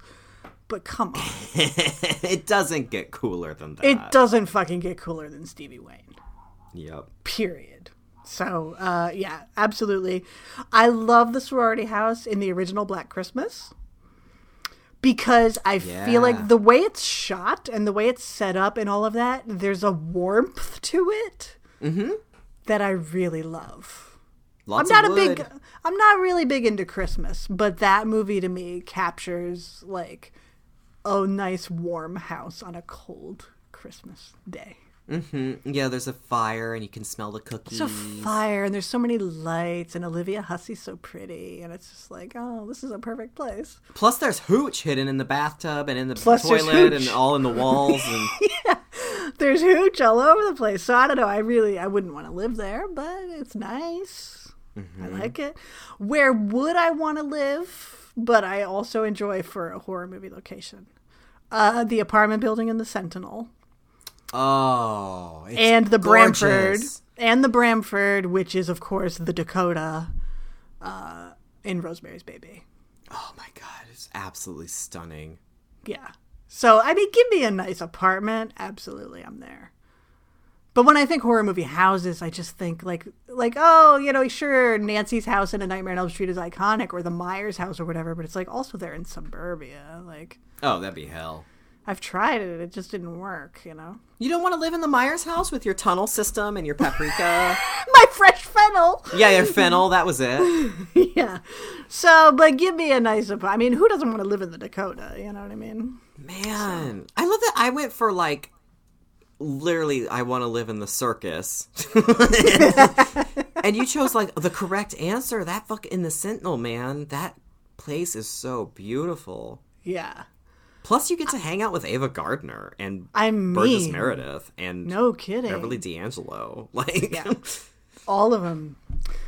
but come on, it doesn't get cooler than that. it doesn't fucking get cooler than Stevie Wayne. Yep. Period. So, uh, yeah, absolutely. I love the sorority house in the original Black Christmas because I Yeah. feel like the way it's shot and the way it's set up and all of that, there's a warmth to it mm-hmm. that I really love. Lots I'm not of a big I'm not really big into Christmas, but that movie to me captures like a nice warm house on a cold Christmas day. Mhm. Yeah, there's a fire and you can smell the cookies. There's a fire and there's so many lights and Olivia Hussey's so pretty and it's just like, oh, this is a perfect place. Plus, there's hooch hidden in the bathtub and in the Plus toilet and all in the walls. And There's hooch all over the place. So I don't know. I really I wouldn't want to live there, but it's nice. I like it. Where would I want to live? But I also enjoy for a horror movie location. Uh, the apartment building in the Sentinel oh, it's and the Bramford and the Bramford, which is of course the Dakota uh, in Rosemary's Baby. Oh my god, it's absolutely stunning. Yeah. So, I mean, give me a nice apartment. Absolutely, I'm there. But when I think horror movie houses, I just think like, like, oh, you know, sure, Nancy's house in A Nightmare on Elm Street is iconic, or the Myers house, or whatever. But it's like also they're in suburbia. Like, Oh, that'd be hell. I've tried it; it just didn't work. You know, You don't want to live in the Myers house with your tunnel system and your paprika. my fresh fennel. yeah, your fennel. That was it. yeah. So, but give me a nice. I mean, who doesn't want to live in the Dakota? You know what I mean? Man, I love that. I went for like literally. I want to live in the circus, and you chose like the correct answer. That fuck in the Sentinel, man. That place is so beautiful. Yeah. Plus, you get to hang out with Ava Gardner and I Burgess Meredith and no kidding. Beverly D'Angelo. Like, Yeah. all of them.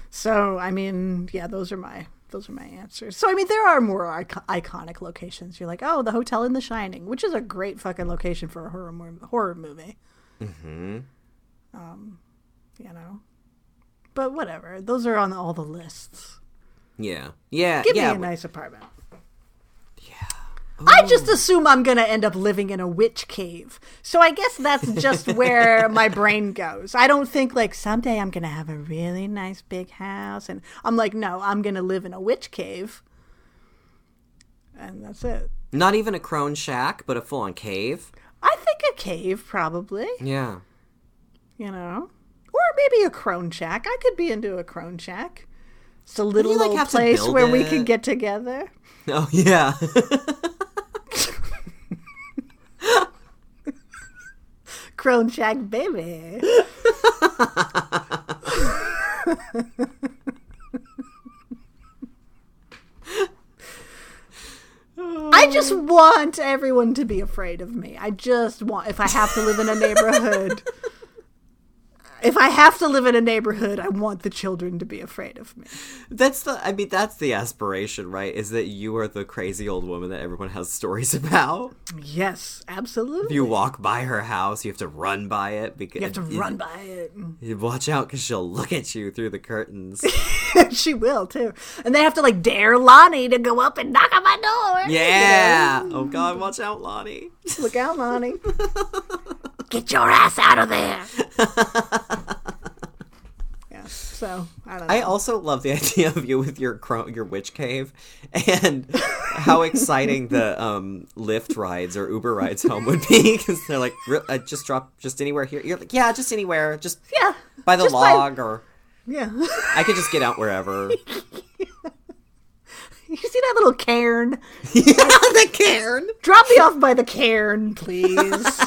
So I mean, yeah, those are my those are my answers. So I mean, there are more ico- iconic locations. You're like, oh, the hotel in The Shining, which is a great fucking location for a horror mo- horror movie. Mm-hmm. Um, you know, but whatever. Those are on all the lists. yeah, yeah, Give yeah. me a nice apartment. I just assume I'm gonna end up living in a witch cave. So I guess that's just where my brain goes. I don't think like someday I'm gonna have a really nice big house and I'm like, no, I'm gonna live in a witch cave. And that's it. Not even a crone shack, but a full-on cave. I think a cave probably, Yeah. you know. Or maybe a crone shack. I could be into a crone shack. It's a little you, like, old place where we it? could get together. Oh yeah. Crone shack baby. I just want everyone to be afraid of me. I just want, if I have to live in a neighborhood, if I have to live in a neighborhood, I want the children to be afraid of me. That's the. I mean, that's the aspiration, right? Is that you are the crazy old woman that everyone has stories about. Yes, absolutely. If you walk by her house, you have to run by it because You have to run by it. You watch out because she'll look at you through the curtains. she will too, and they have to like dare Lonnie to go up and knock on my door. you yeah. know? Oh God, watch out, Lonnie. Look out, Lonnie. Get your ass out of there. yeah. So I don't know. I also love the idea of you with your cro- your witch cave, and how exciting the um, Lyft rides or Uber rides home would be because they're like, "Re- uh, just drop just anywhere here. You're like, yeah, just anywhere, just yeah. by the just by- log, or yeah. I could just get out wherever. you see that little cairn? yeah, the cairn. Drop me off by the cairn, please.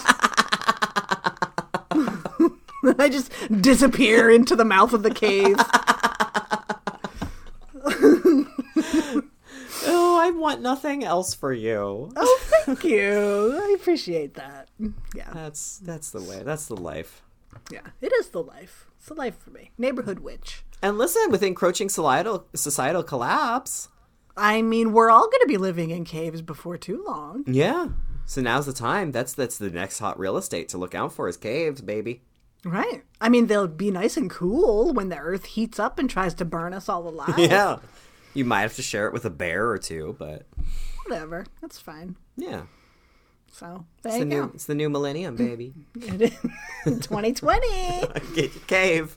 I just disappear into the mouth of the cave. Oh, I want nothing else for you. Oh, thank you. I appreciate that. Yeah, That's that's the way. That's the life. yeah. It is the life. It's the life for me. Neighborhood witch. And listen, with encroaching societal societal collapse, I mean, we're all going to be living in caves before too long. yeah. So now's the time. That's that's the next hot real estate to look out for is caves, baby. Right. I mean, they'll be nice and cool when the earth heats up and tries to burn us all alive. Yeah. You might have to share it with a bear or two, but Whatever. That's fine. yeah. So, there It's you the go. new it's the new millennium, mm. baby. 2020. Get your cave.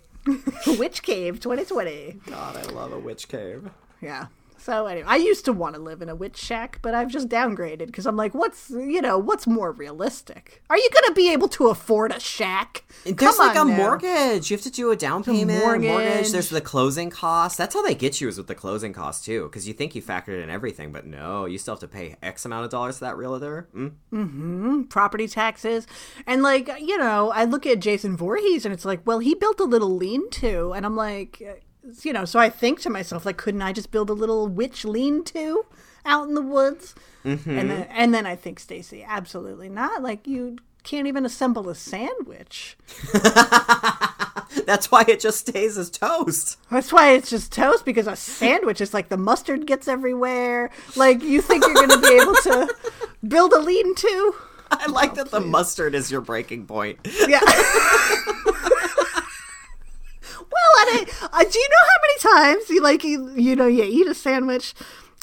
Witch Cave 2020. God, I love a witch cave. Yeah. So anyway, I used to want to live in a witch shack, but I've just downgraded because I'm like, what's you know, what's more realistic? Are you gonna be able to afford a shack? There's Come like a now. mortgage. You have to do a down payment, mortgage. mortgage. There's the closing costs. That's how they get you is with the closing costs too, because you think you factored in everything, but no, you still have to pay X amount of dollars to that realtor. Mm-hmm. property taxes, and like you know, I look at Jason Voorhees and it's like, well, he built a little lean-to, and I'm like, you know, so I think to myself, like, couldn't I just build a little witch lean-to out in the woods? Mm-hmm. And then and then I think, Stacie, absolutely not. Like you can't even assemble a sandwich. That's why it just stays as toast. That's why it's just toast because a sandwich is like the mustard gets everywhere. Like you think you're going to be able to build a lean-to? I like that the mustard is your breaking point. Yeah. well, and I, uh, do you know how many times you like you, you know you eat a sandwich?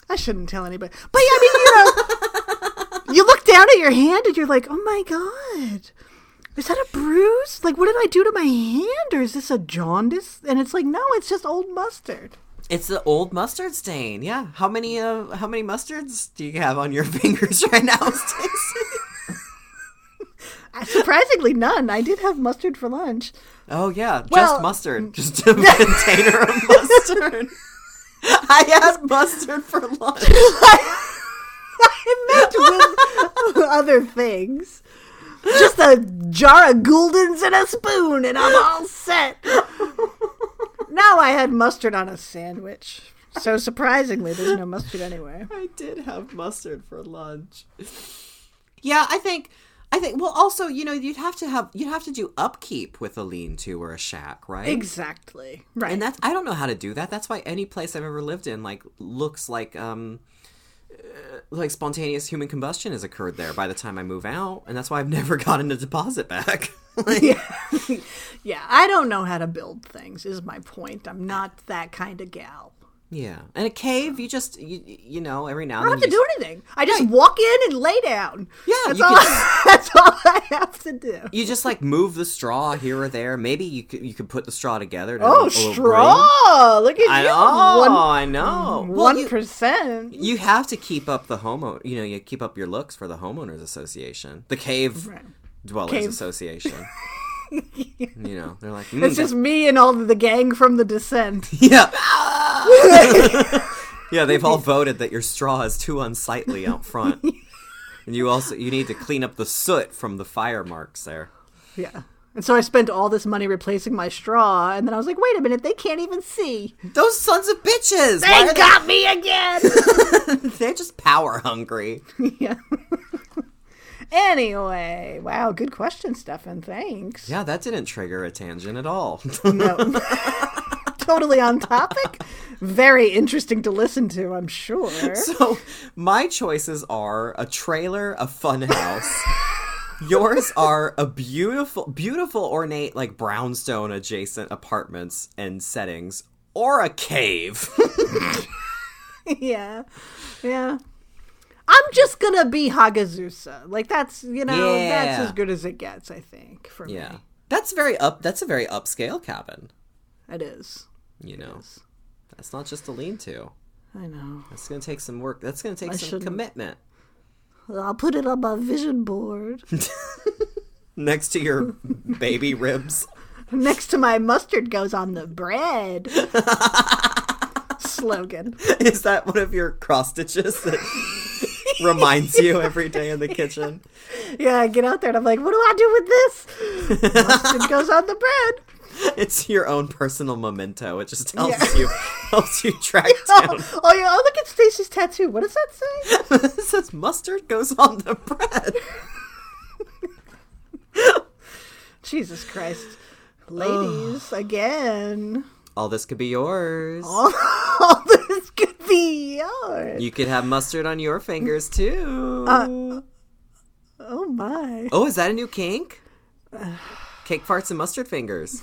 I shouldn't tell anybody, but yeah, I mean you know, you look down at your hand and you're like, oh my god. Is that a bruise? Like, what did I do to my hand? Or is this a jaundice? And it's like, no, it's just old mustard. It's the old mustard stain. Yeah. How many uh how many mustards do you have on your fingers right now, Stacie? Surprisingly, none. I did have mustard for lunch. Oh yeah, just mustard. Just a container of mustard. I had mustard for lunch. I meant with other things. Just a jar of Gulden's and a spoon, and I'm all set. now I had mustard on a sandwich. So surprisingly, there's no mustard anywhere. I did have mustard for lunch. Yeah, I think I think well also, you know, you'd have to have you'd have to do upkeep with a lean-to or a shack, right? Exactly. Right. And that's I don't know how to do that. That's why any place I've ever lived in like looks like um uh, like spontaneous human combustion has occurred there by the time I move out, and that's why I've never gotten a deposit back. Like, yeah, I don't know how to build things. Is my point. I'm not that kind of gal. Yeah, and a cave, you just you, you know every now I don't have to you do anything. I just walk in and lay down. Yeah, that's all. could- that's all I have to do. You just like move the straw here or there. Maybe you could you could put the straw together. To Oh, a straw! Look at I you. know. One I know. One you, percent. you have to keep up the homeowner. You know, you keep up your looks for the homeowners association, the cave Right. dwellers Cave. association. you know, they're like, mm, It's just me and all the gang from the descent. yeah, yeah. They've all voted that your straw is too unsightly out front, and you also you need to clean up the soot from the fire marks there. yeah. And so I spent all this money replacing my straw, and then I was like, wait a minute, they can't even see. Those sons of bitches! They got me again! they- They're just power hungry. yeah. Anyway, wow, good question, Stefan. Thanks. Yeah, that didn't trigger a tangent at all. No. Totally on topic. Very interesting to listen to, I'm sure. so, my choices are a trailer, a funhouse. Yours are a beautiful, beautiful, ornate, like brownstone adjacent apartments and settings, or a cave. yeah. Yeah. I'm just gonna be Hagazussa. Like that's you know Yeah. that's as good as it gets. I think for yeah, me, that's very up. That's a very upscale cabin. it is. You know, that's not just a lean-to. I know. That's gonna take some work. That's gonna take some shouldn't. commitment. I'll put it on my vision board Next to your baby ribs. next to my mustard goes on the bread. Slogan. Is that one of your cross stitches that reminds you every day in the kitchen? Yeah, I get out there and I'm like, what do I do with this? Mustard goes on the bread. It's your own personal memento. It just helps Yeah. you helps you track oh, down. Oh, oh yeah, oh look at Stacie's tattoo. What does that say? it says mustard goes on the bread. Jesus Christ. Ladies, again. All this could be yours. All this could be yours. You could have mustard on your fingers too. Uh, oh my. oh, is that a new kink? Cake farts and mustard fingers.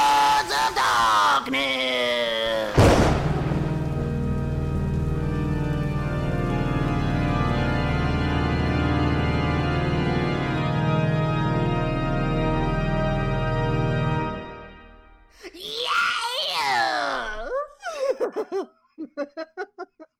of Darkness. Yeah!